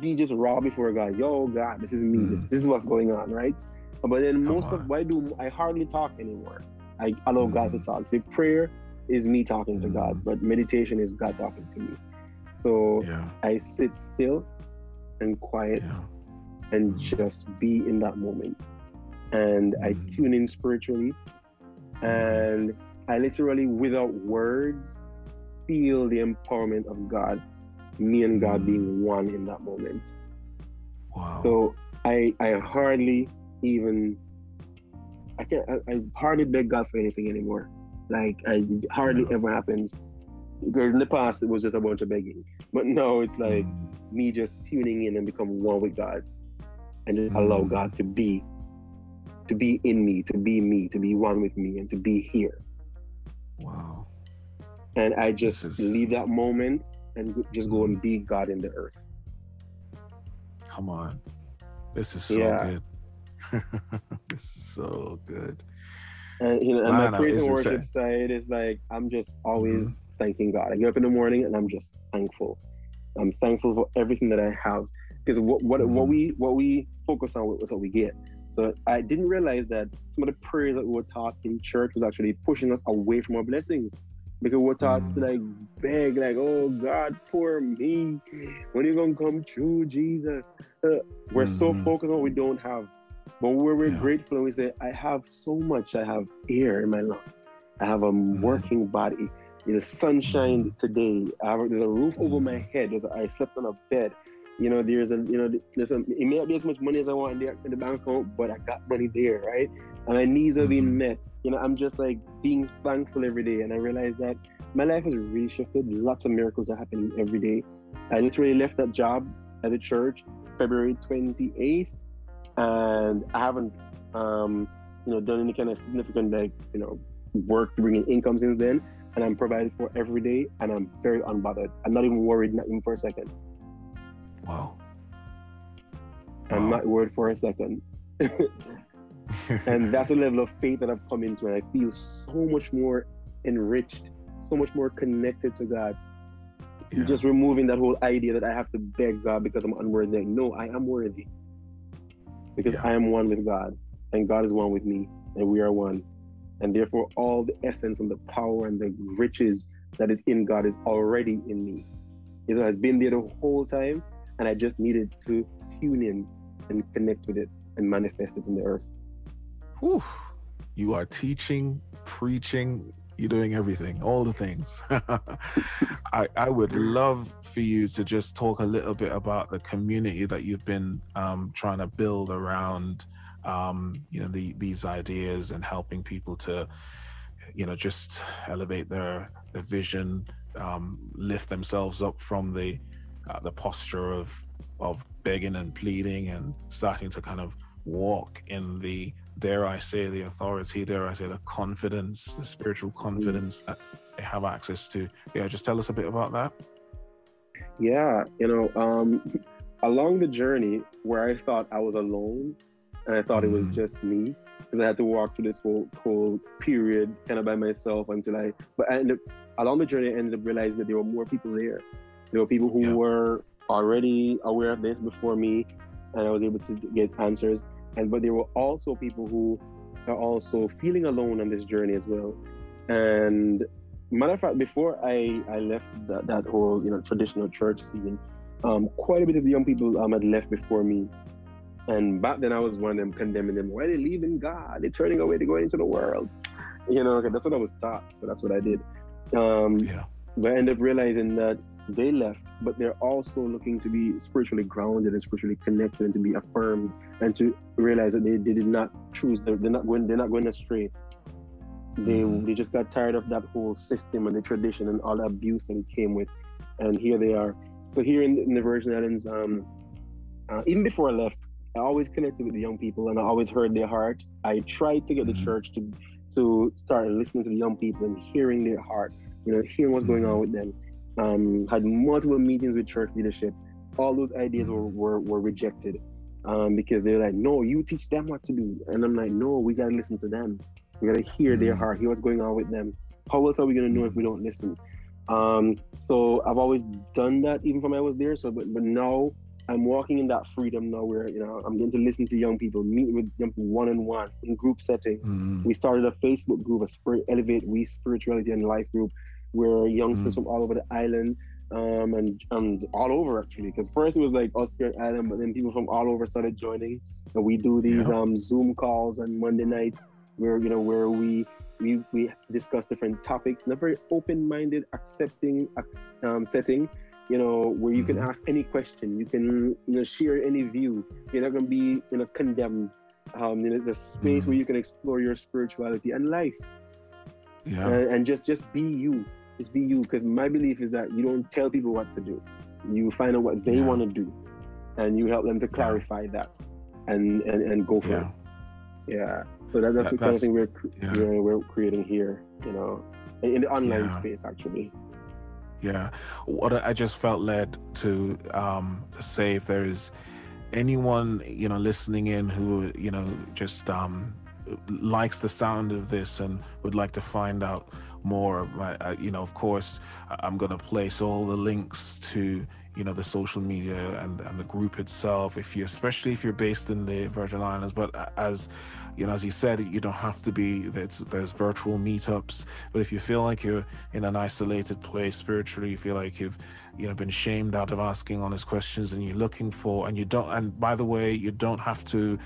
be just raw before God. Yo, God, this is me. This, Mm. this is what's going on, right? But then Come most on. of what I do, I hardly talk anymore. I allow God to Mm. talk. See, prayer is me talking to Mm. God, but meditation is God talking to me. So yeah. I sit still and quiet Yeah. and Mm. just be in that moment. And I Mm. tune in spiritually. And I literally, without words, feel the empowerment of God, me and God being one in that moment. Wow. So I I hardly even I can't I, I hardly beg God for anything anymore. Like I it hardly Yeah. ever happens. Because in the past it was just a bunch of begging. But no, it's like Mm. me just tuning in and become one with God and just allow Mm. God to be to be in me, to be me, to be one with me and to be here. Wow. And I just is- leave that moment and just go and be God in the earth. Come on. This is so Yeah. good. <laughs> this is so good. And you know, and my praise and worship side is like I'm just always Mhm. thanking God. I get up in the morning and I'm just thankful. I'm thankful for everything that I have because what what what Mhm. we what we focus on was what we get. So I didn't realize that some of the prayers that we were taught in church was actually pushing us away from our blessings. Because we're taught to Mm. like beg, like, oh God, poor me. When you gonna come true, Jesus? Uh, we're so Mhm. focused on what we don't have. But where we're Yeah. grateful and we say, I have so much. I have air in my lungs. I have a Mm-hmm. working body. There's sunshine today. I have, there's a roof over my head. There's a, I slept on a bed. You know, there's a, you know, there's a, it may not be as much money as I want in the, in the bank account, but I got money there, right? And my needs are being met. You know, I'm just like being thankful every day. And I realize that my life has really shifted. Lots of miracles are happening every day. I literally left that job at the church February 28th, and I haven't, um, you know, done any kind of significant like, you know, work to bring in income since then. And I'm provided for every day, and I'm very unbothered. I'm not even worried, not even for a second. Wow. I'm Wow. not worried for a second. <laughs> <laughs> and that's the level of faith that I've come into, and I feel so much more enriched, so much more connected to God. Yeah. just removing that whole idea that I have to beg God because I'm unworthy. No, I am worthy because Yeah. I am one with God and God is one with me and we are one. And therefore, all the essence and the power and the riches that is in God is already in me. It has been there the whole time, and I just needed to tune in and connect with it and manifest it in the earth. Whew. You are teaching, preaching, you're doing everything, all the things. <laughs> I, I would love for you to just talk a little bit about the community that you've been um, trying to build around, um, you know, the, these ideas and helping people to, you know, just elevate their their vision, um, lift themselves up from the uh, the posture of of begging and pleading and starting to kind of walk in the dare I say the authority, dare I say the confidence, the spiritual confidence that they have access to. Yeah, just tell us a bit about that. Yeah, you know, um, along the journey where I thought I was alone and I thought it was Mm. just me because I had to walk through this whole whole period kind of by myself until I. But I ended up, along the journey, I ended up realizing that there were more people there. There were people who Yeah. were already aware of this before me, and I was able to get answers. And but there were also people who are also feeling alone on this journey as well. And matter of fact, before I I left that, that whole you know traditional church scene, um, quite a bit of the young people um, had left before me. And back then, I was one of them condemning them. Why are they leaving God? They're turning away. They're going into the world. You know, that's what I was taught. So that's what I did. Um, Yeah. but I ended up realizing that they left, but they're also looking to be spiritually grounded and spiritually connected and to be affirmed and to realize that they, they did not choose. They're, they're not going. They're not going astray. They Mhm. they just got tired of that whole system and the tradition and all the abuse that it came with, and here they are. So here in, in the Virgin Islands, um, uh, even before I left, I always connected with the young people and I always heard their heart. I tried to get Mhm. the church to to start listening to the young people and hearing their heart, you know, hearing what's going on with them. Um, had multiple meetings with church leadership. All those ideas were, were, were rejected um, because they're like, no, you teach them what to do. And I'm like, no, we got to listen to them. We got to hear their Mhm. heart, hear what's going on with them. How else are we going to know if we don't listen? Um, so I've always done that even from I was there. So, but, but now I'm walking in that freedom now where, you know, I'm getting to listen to young people, meet with them one on one in group settings. Mm. We started a Facebook group, a spirit, Elevate We Spirituality and Life group, where youngsters Mm. from all over the island um, and and all over actually. Because first it was like us here at Island, but then people from all over started joining, and we do these Yeah. um, Zoom calls on Monday nights, where you know where we we we discuss different topics in a very open-minded, accepting um, setting. You know, where you can Mhm. ask any question, you can you know share any view. You're not gonna be you know condemned. Um, you know, it's a space Mhm. where you can explore your spirituality and life Yeah. and, and just just be you just be you because my belief is that you don't tell people what to do you find out what they Yeah. want to do and you help them to clarify that and, and and go for Yeah. it yeah so that, that's That- the kind of thing we're, yeah. we're we're creating here you know in the online space actually Yeah. What I I just felt led to um to say if there is anyone, you know, listening in who, you know, just um likes the sound of this and would like to find out more, uh, uh, you know, of course, I'm going to place all the links to you know the social media and and the group itself if you especially if you're based in the virgin islands. But a- as you know as you said you don't have to be there's, there's virtual meetups but if you feel like you're in an isolated place spiritually you feel like you've you know been shamed out of asking honest questions and you're looking for and you don't and by the way you don't have to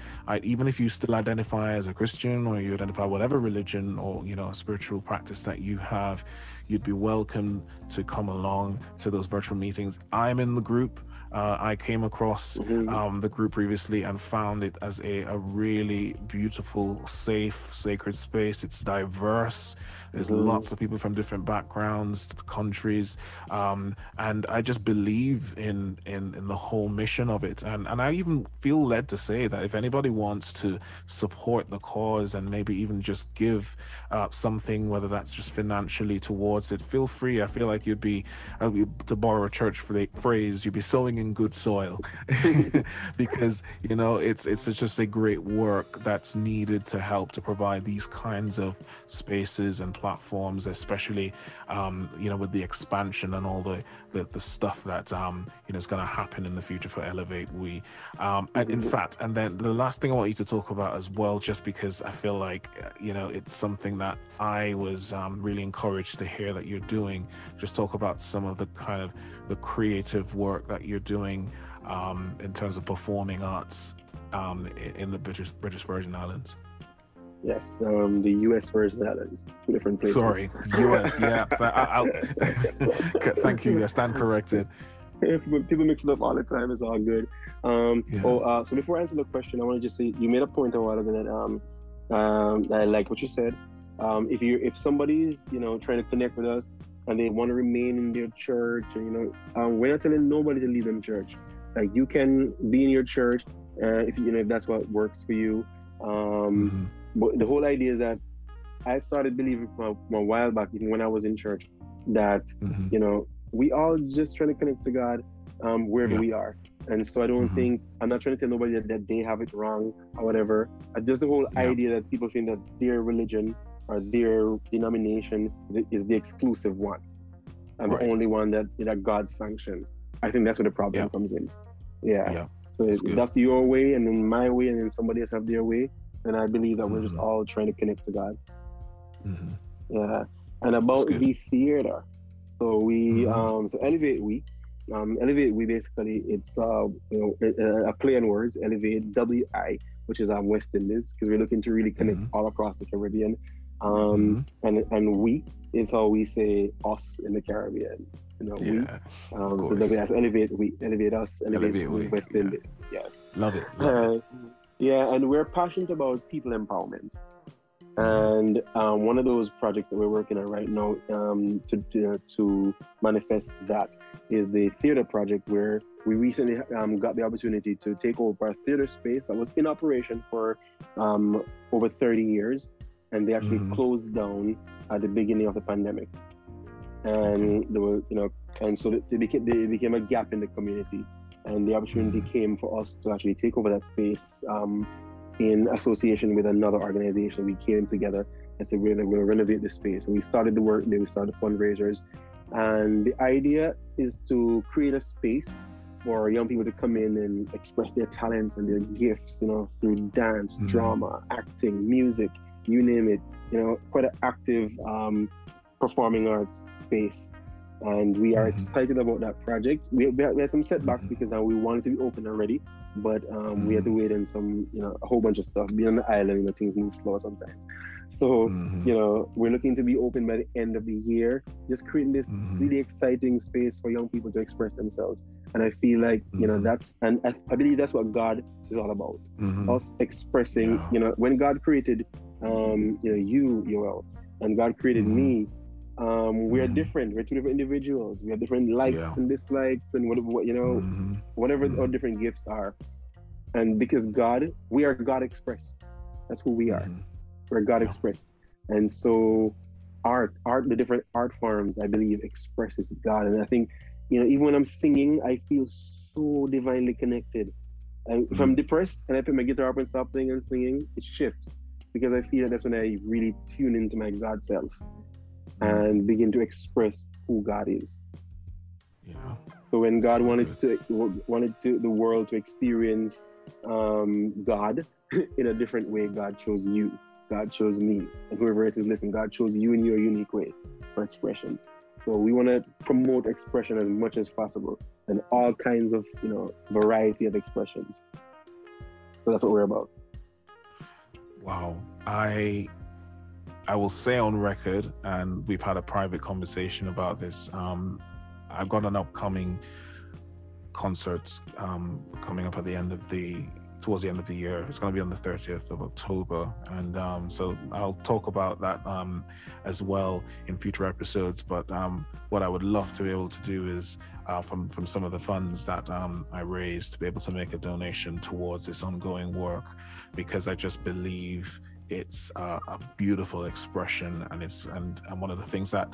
even if you still identify as a christian or you identify whatever religion or you know spiritual practice that you have you'd be welcome to come along to those virtual meetings. I'm in the group uh, i came across Mhm. um, the group previously and found it as a, a really beautiful safe sacred space it's diverse there's Mhm. lots of people from different backgrounds countries um, and i just believe in, in in the whole mission of it. And and i even feel led to say that if anybody wants to support the cause and maybe even just give uh, something whether that's just financially towards it feel free. I feel like you'd be uh, to borrow a church phrase you'd be sowing in good soil. <laughs> Because you know it's it's just a great work that's needed to help to provide these kinds of spaces and platforms, especially um, you know with the expansion and all the the, the stuff that um, you know is going to happen in the future for Elevate. We, um, and in fact, and then the last thing I want you to talk about as well, just because I feel like you know it's something that I was um, really encouraged to hear that you're doing. Just talk about some of the kind of the creative work that you're doing um, in terms of performing arts um, in the British British Virgin Islands. Yes, um, the U.S. Virgin Islands, two different places. Sorry, U.S. yeah, I, <laughs> thank you. I stand corrected. People mix it up all the time. It's all good. Um, yeah. Oh, uh, so before I answer the question, I want to just say you made a point a while ago that um, um, that I like what you said. Um, if you if somebody's you know trying to connect with us and they want to remain in their church, or, you know, um, we're not telling nobody to leave them church. Like you can be in your church uh, if you know if that's what works for you. Um, mm-hmm. But the whole idea is that I started believing from, from a while back, even when I was in church, that mm-hmm. you know we all just trying to connect to God um, wherever yeah. we are. And so I don't mm-hmm. think I'm not trying to tell nobody that, that they have it wrong or whatever. Just the whole yeah. idea that people think that their religion or their denomination is, is the exclusive one and right. the only one that that God sanctioned. I think that's where the problem yeah. comes in. Yeah. yeah. So that's, that's your way, and then my way, and then somebody else have their way. And I believe that mm-hmm. we're just mm-hmm. all trying to connect to God. Mm-hmm. Yeah. And about the theater, so we mm-hmm. um so Elevate Week. Um, Elevate we basically it's uh you know a, play on words. Elevate W I, which is um West Indies, because we're looking to really connect mm-hmm. all across the Caribbean. Um, and and we is how we say us in the Caribbean. You know, yeah, we. Um, so we elevate we, elevate us, elevate, elevate we, West yeah. Indies. Yes. Love it. Love uh, it. <laughs> <laughs> Yeah, and we're passionate about people empowerment. And um, one of those projects that we're working on right now um, to, to, to manifest that is the theater project, where we recently um, got the opportunity to take over a theater space that was in operation for um, over 30 years, and they actually mm-hmm. closed down at the beginning of the pandemic and there were you know and so it became it became a gap in the community and the opportunity mm. came for us to actually take over that space um, in association with another organization we came together and said we're going to renovate the space and we started the work there we started fundraisers and the idea is to create a space for young people to come in and express their talents and their gifts you know through dance mm. drama acting music you name it you know quite an active um, performing arts space. And we are mm-hmm. excited about that project. We, we, had, we had some setbacks mm-hmm. because uh, we wanted to be open already, but um, mm-hmm. we had to mm-hmm. wait in some, you know, a whole bunch of stuff. Being on the island, you know, things move slow sometimes. So, mm-hmm. you know, we're looking to be open by the end of the year, just creating this mm-hmm. really exciting space for young people to express themselves. And I feel like, you know, that's, and I, I, believe that's what God is all about. Us expressing, yeah. you know, when God created, um, you know, you, Yoel, and God created me, um, we are mm-hmm. different. We're two different individuals. We have different likes yeah. and dislikes, and whatever what you know, mm-hmm. whatever mm-hmm. our different gifts are. And because God, we are God expressed. That's who we are. Mm-hmm. We're God yeah. expressed. And so, art, art, the different art forms, I believe, expresses God. And I think, you know, even when I'm singing, I feel so divinely connected. And if I'm mm-hmm. depressed and I put my guitar up and stop playing and singing, it shifts because I feel that that's when I really tune into my God self and begin to express who God is. Yeah. So when God wanted to wanted to the world to experience um, God <laughs> in a different way, God chose you. God chose me. And whoever else is listening, God chose you in your unique way for expression. So we want to promote expression as much as possible and all kinds of, you know, variety of expressions. So that's what we're about. Wow. I I will say on record, and we've had a private conversation about this. Um, I've got an upcoming concert um, coming up at the end of the towards the end of the year. It's going to be on the 30th of October, and um, so I'll talk about that um, as well in future episodes. But um, what I would love to be able to do is uh, from from some of the funds that um, I raised to be able to make a donation towards this ongoing work, because I just believe it's uh, a beautiful expression and it's and, and one of the things that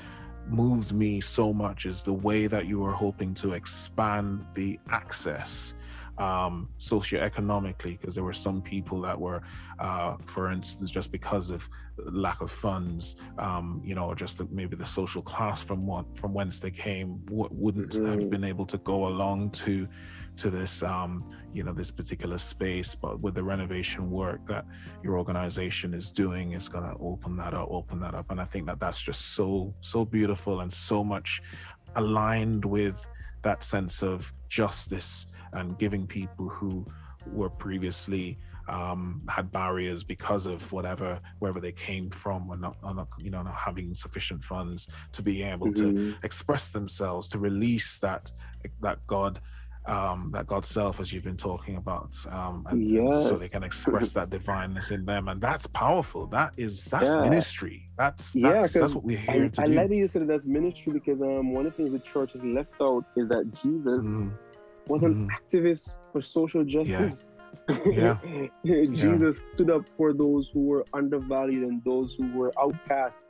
moves me so much is the way that you are hoping to expand the access um, socioeconomically, because there were some people that were, uh, for instance, just because of lack of funds, um, you know, just the, maybe the social class from what from whence they came w- wouldn't mm-hmm. have been able to go along to to this um, you know this particular space but with the renovation work that your organization is doing is going to open that up open that up and i think that that's just so so beautiful and so much aligned with that sense of justice and giving people who were previously um, had barriers because of whatever wherever they came from or not, or not, you know not having sufficient funds to be able mm-hmm. to express themselves to release that that God um, that God's self, as you've been talking about, um, and, yes. so they can <laughs> express that divineness in them, and that's powerful. That is that's yeah. ministry. That's, that's yeah, that's what we're here I, to I do. I like that you said that's ministry because um, one of the things the church has left out is that Jesus mm. was an mm. activist for social justice. Yeah. <laughs> yeah. Jesus stood up for those who were undervalued and those who were outcast,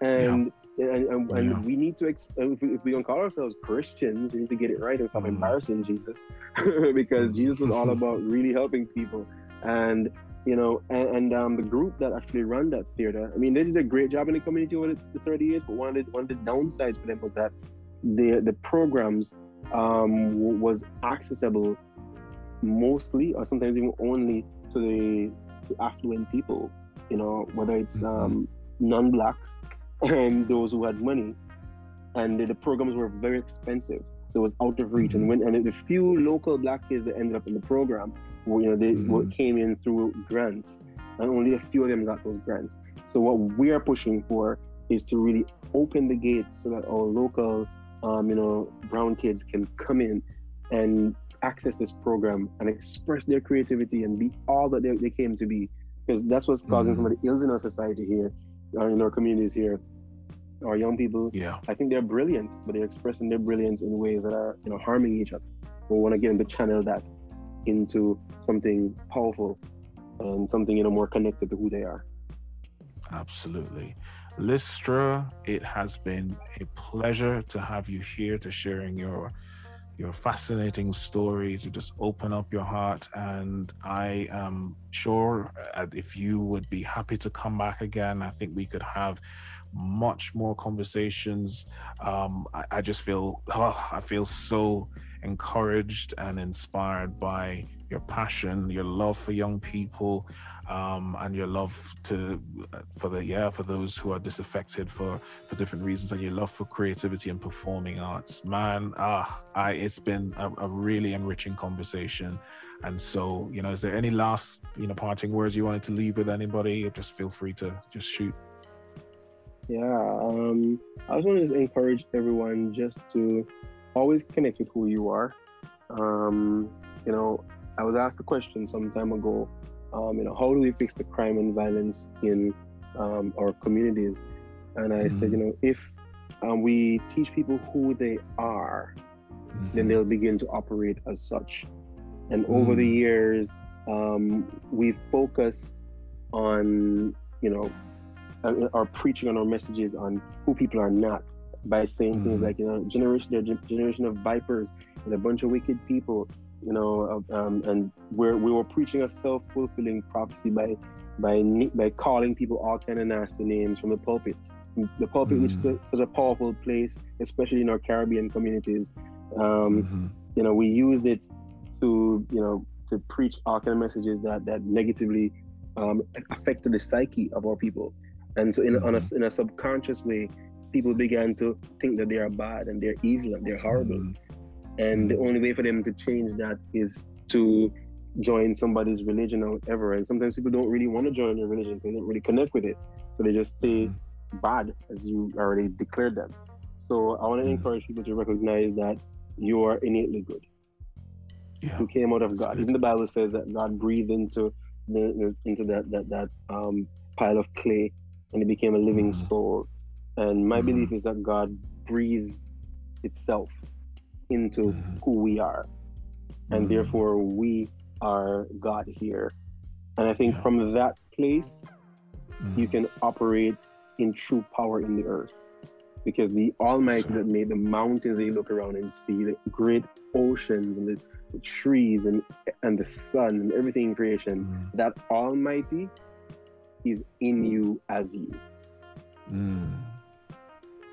and and, and, and we need to if we, if we don't call ourselves christians we need to get it right and stop mm. embarrassing jesus <laughs> because jesus was all <laughs> about really helping people and you know and, and um, the group that actually run that theater i mean they did a great job in the community over the 30 years but one of the, one of the downsides for them was that the the programs um, was accessible mostly or sometimes even only to the to affluent people you know whether it's mm-hmm. um, non-blacks and those who had money. And the, programs were very expensive. So it was out of reach. Mm-hmm. And when and the few local black kids that ended up in the program, you know, they mm-hmm. came in through grants, and only a few of them got those grants. So what we are pushing for is to really open the gates so that our local, um, you know, brown kids can come in and access this program and express their creativity and be all that they, they came to be. Because that's what's causing mm-hmm. some of the ills in our society here, uh, in our communities here, our young people, yeah, I think they're brilliant, but they're expressing their brilliance in ways that are, you know, harming each other. We want to get them to channel that into something powerful and something, you know, more connected to who they are. Absolutely. Lystra, it has been a pleasure to have you here to sharing your your fascinating story to just open up your heart and i am sure uh, if you would be happy to come back again i think we could have much more conversations. Um, I, I, just feel, oh, I feel so encouraged and inspired by your passion, your love for young people, um, and your love to for the yeah for those who are disaffected for for different reasons, and your love for creativity and performing arts. Man, ah, I it's been a, a really enriching conversation. And so, you know, is there any last, you know, parting words you wanted to leave with anybody? Just feel free to just shoot. Yeah, um, I just want to encourage everyone just to always connect with who you are. Um, you know, I was asked a question some time ago. Um, you know, how do we fix the crime and violence in um, our communities? And I mm-hmm. said, you know, if um, we teach people who they are, mm-hmm. then they'll begin to operate as such. And mm-hmm. over the mm. years, um, we focus on, you know, our preaching on our messages on who people are not by saying mm-hmm. things like you know generation they're generation of vipers and a bunch of wicked people you know um, and we're we were preaching a self-fulfilling prophecy by by by calling people all kind of nasty names from the pulpits the pulpit mm-hmm. which is mm. such a powerful place especially in our caribbean communities um, mm-hmm. you know we used it to you know to preach all kind of messages that that negatively um, affected the psyche of our people and so, in, mm-hmm. a, in a subconscious way, people began to think that they are bad and they're evil and they're horrible. Mm-hmm. And the only way for them to change that is to join somebody's religion or whatever. And sometimes people don't really want to join their religion, they don't really connect with it. So they just stay mm-hmm. bad, as you already declared them. So I want to mm-hmm. encourage people to recognize that you are innately good. Yeah. You came out of God. Even the Bible says that God breathed into the, into that that that um, pile of clay and it became a living mm. soul. And my mm. belief is that God breathed itself into mm. who we are. And mm-hmm. therefore, we are God here. And I think yeah. from that place, you can operate in true power in the earth. Because the Almighty that made the mountains that you look around and see, the great oceans and the the trees and and the sun and everything in creation, Mm. that Almighty is in you as you. Mm.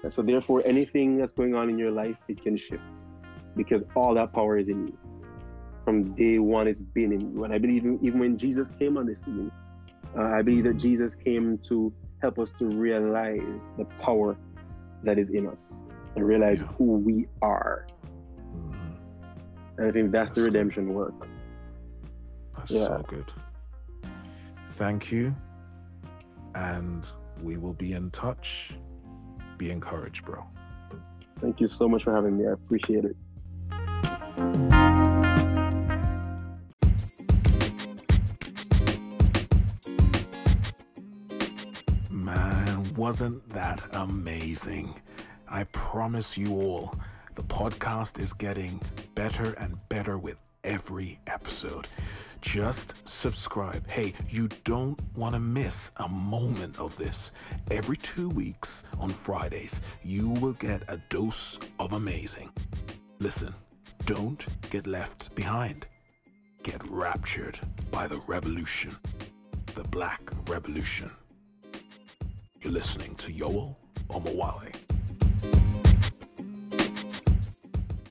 And so therefore, anything that's going on in your life, it can shift because all that power is in you. From day one, it's been in you. And I believe even when Jesus came on the scene, uh, I believe that Jesus came to help us to realize the power that is in us and realize Yeah. who we are. And I think that's the That's good. redemption work. That's Yeah. so good. Thank you. And we will be in touch. Be encouraged, bro. Thank you so much for having me. I appreciate it. Man, wasn't that amazing? I promise you all, the podcast is getting better and better with every episode. Just subscribe. Hey, you don't want to miss a moment of this. Every two weeks on Fridays, you will get a dose of amazing. Listen, don't get left behind. Get raptured by the revolution, the Black Revolution. You're listening to Yoel Omowale.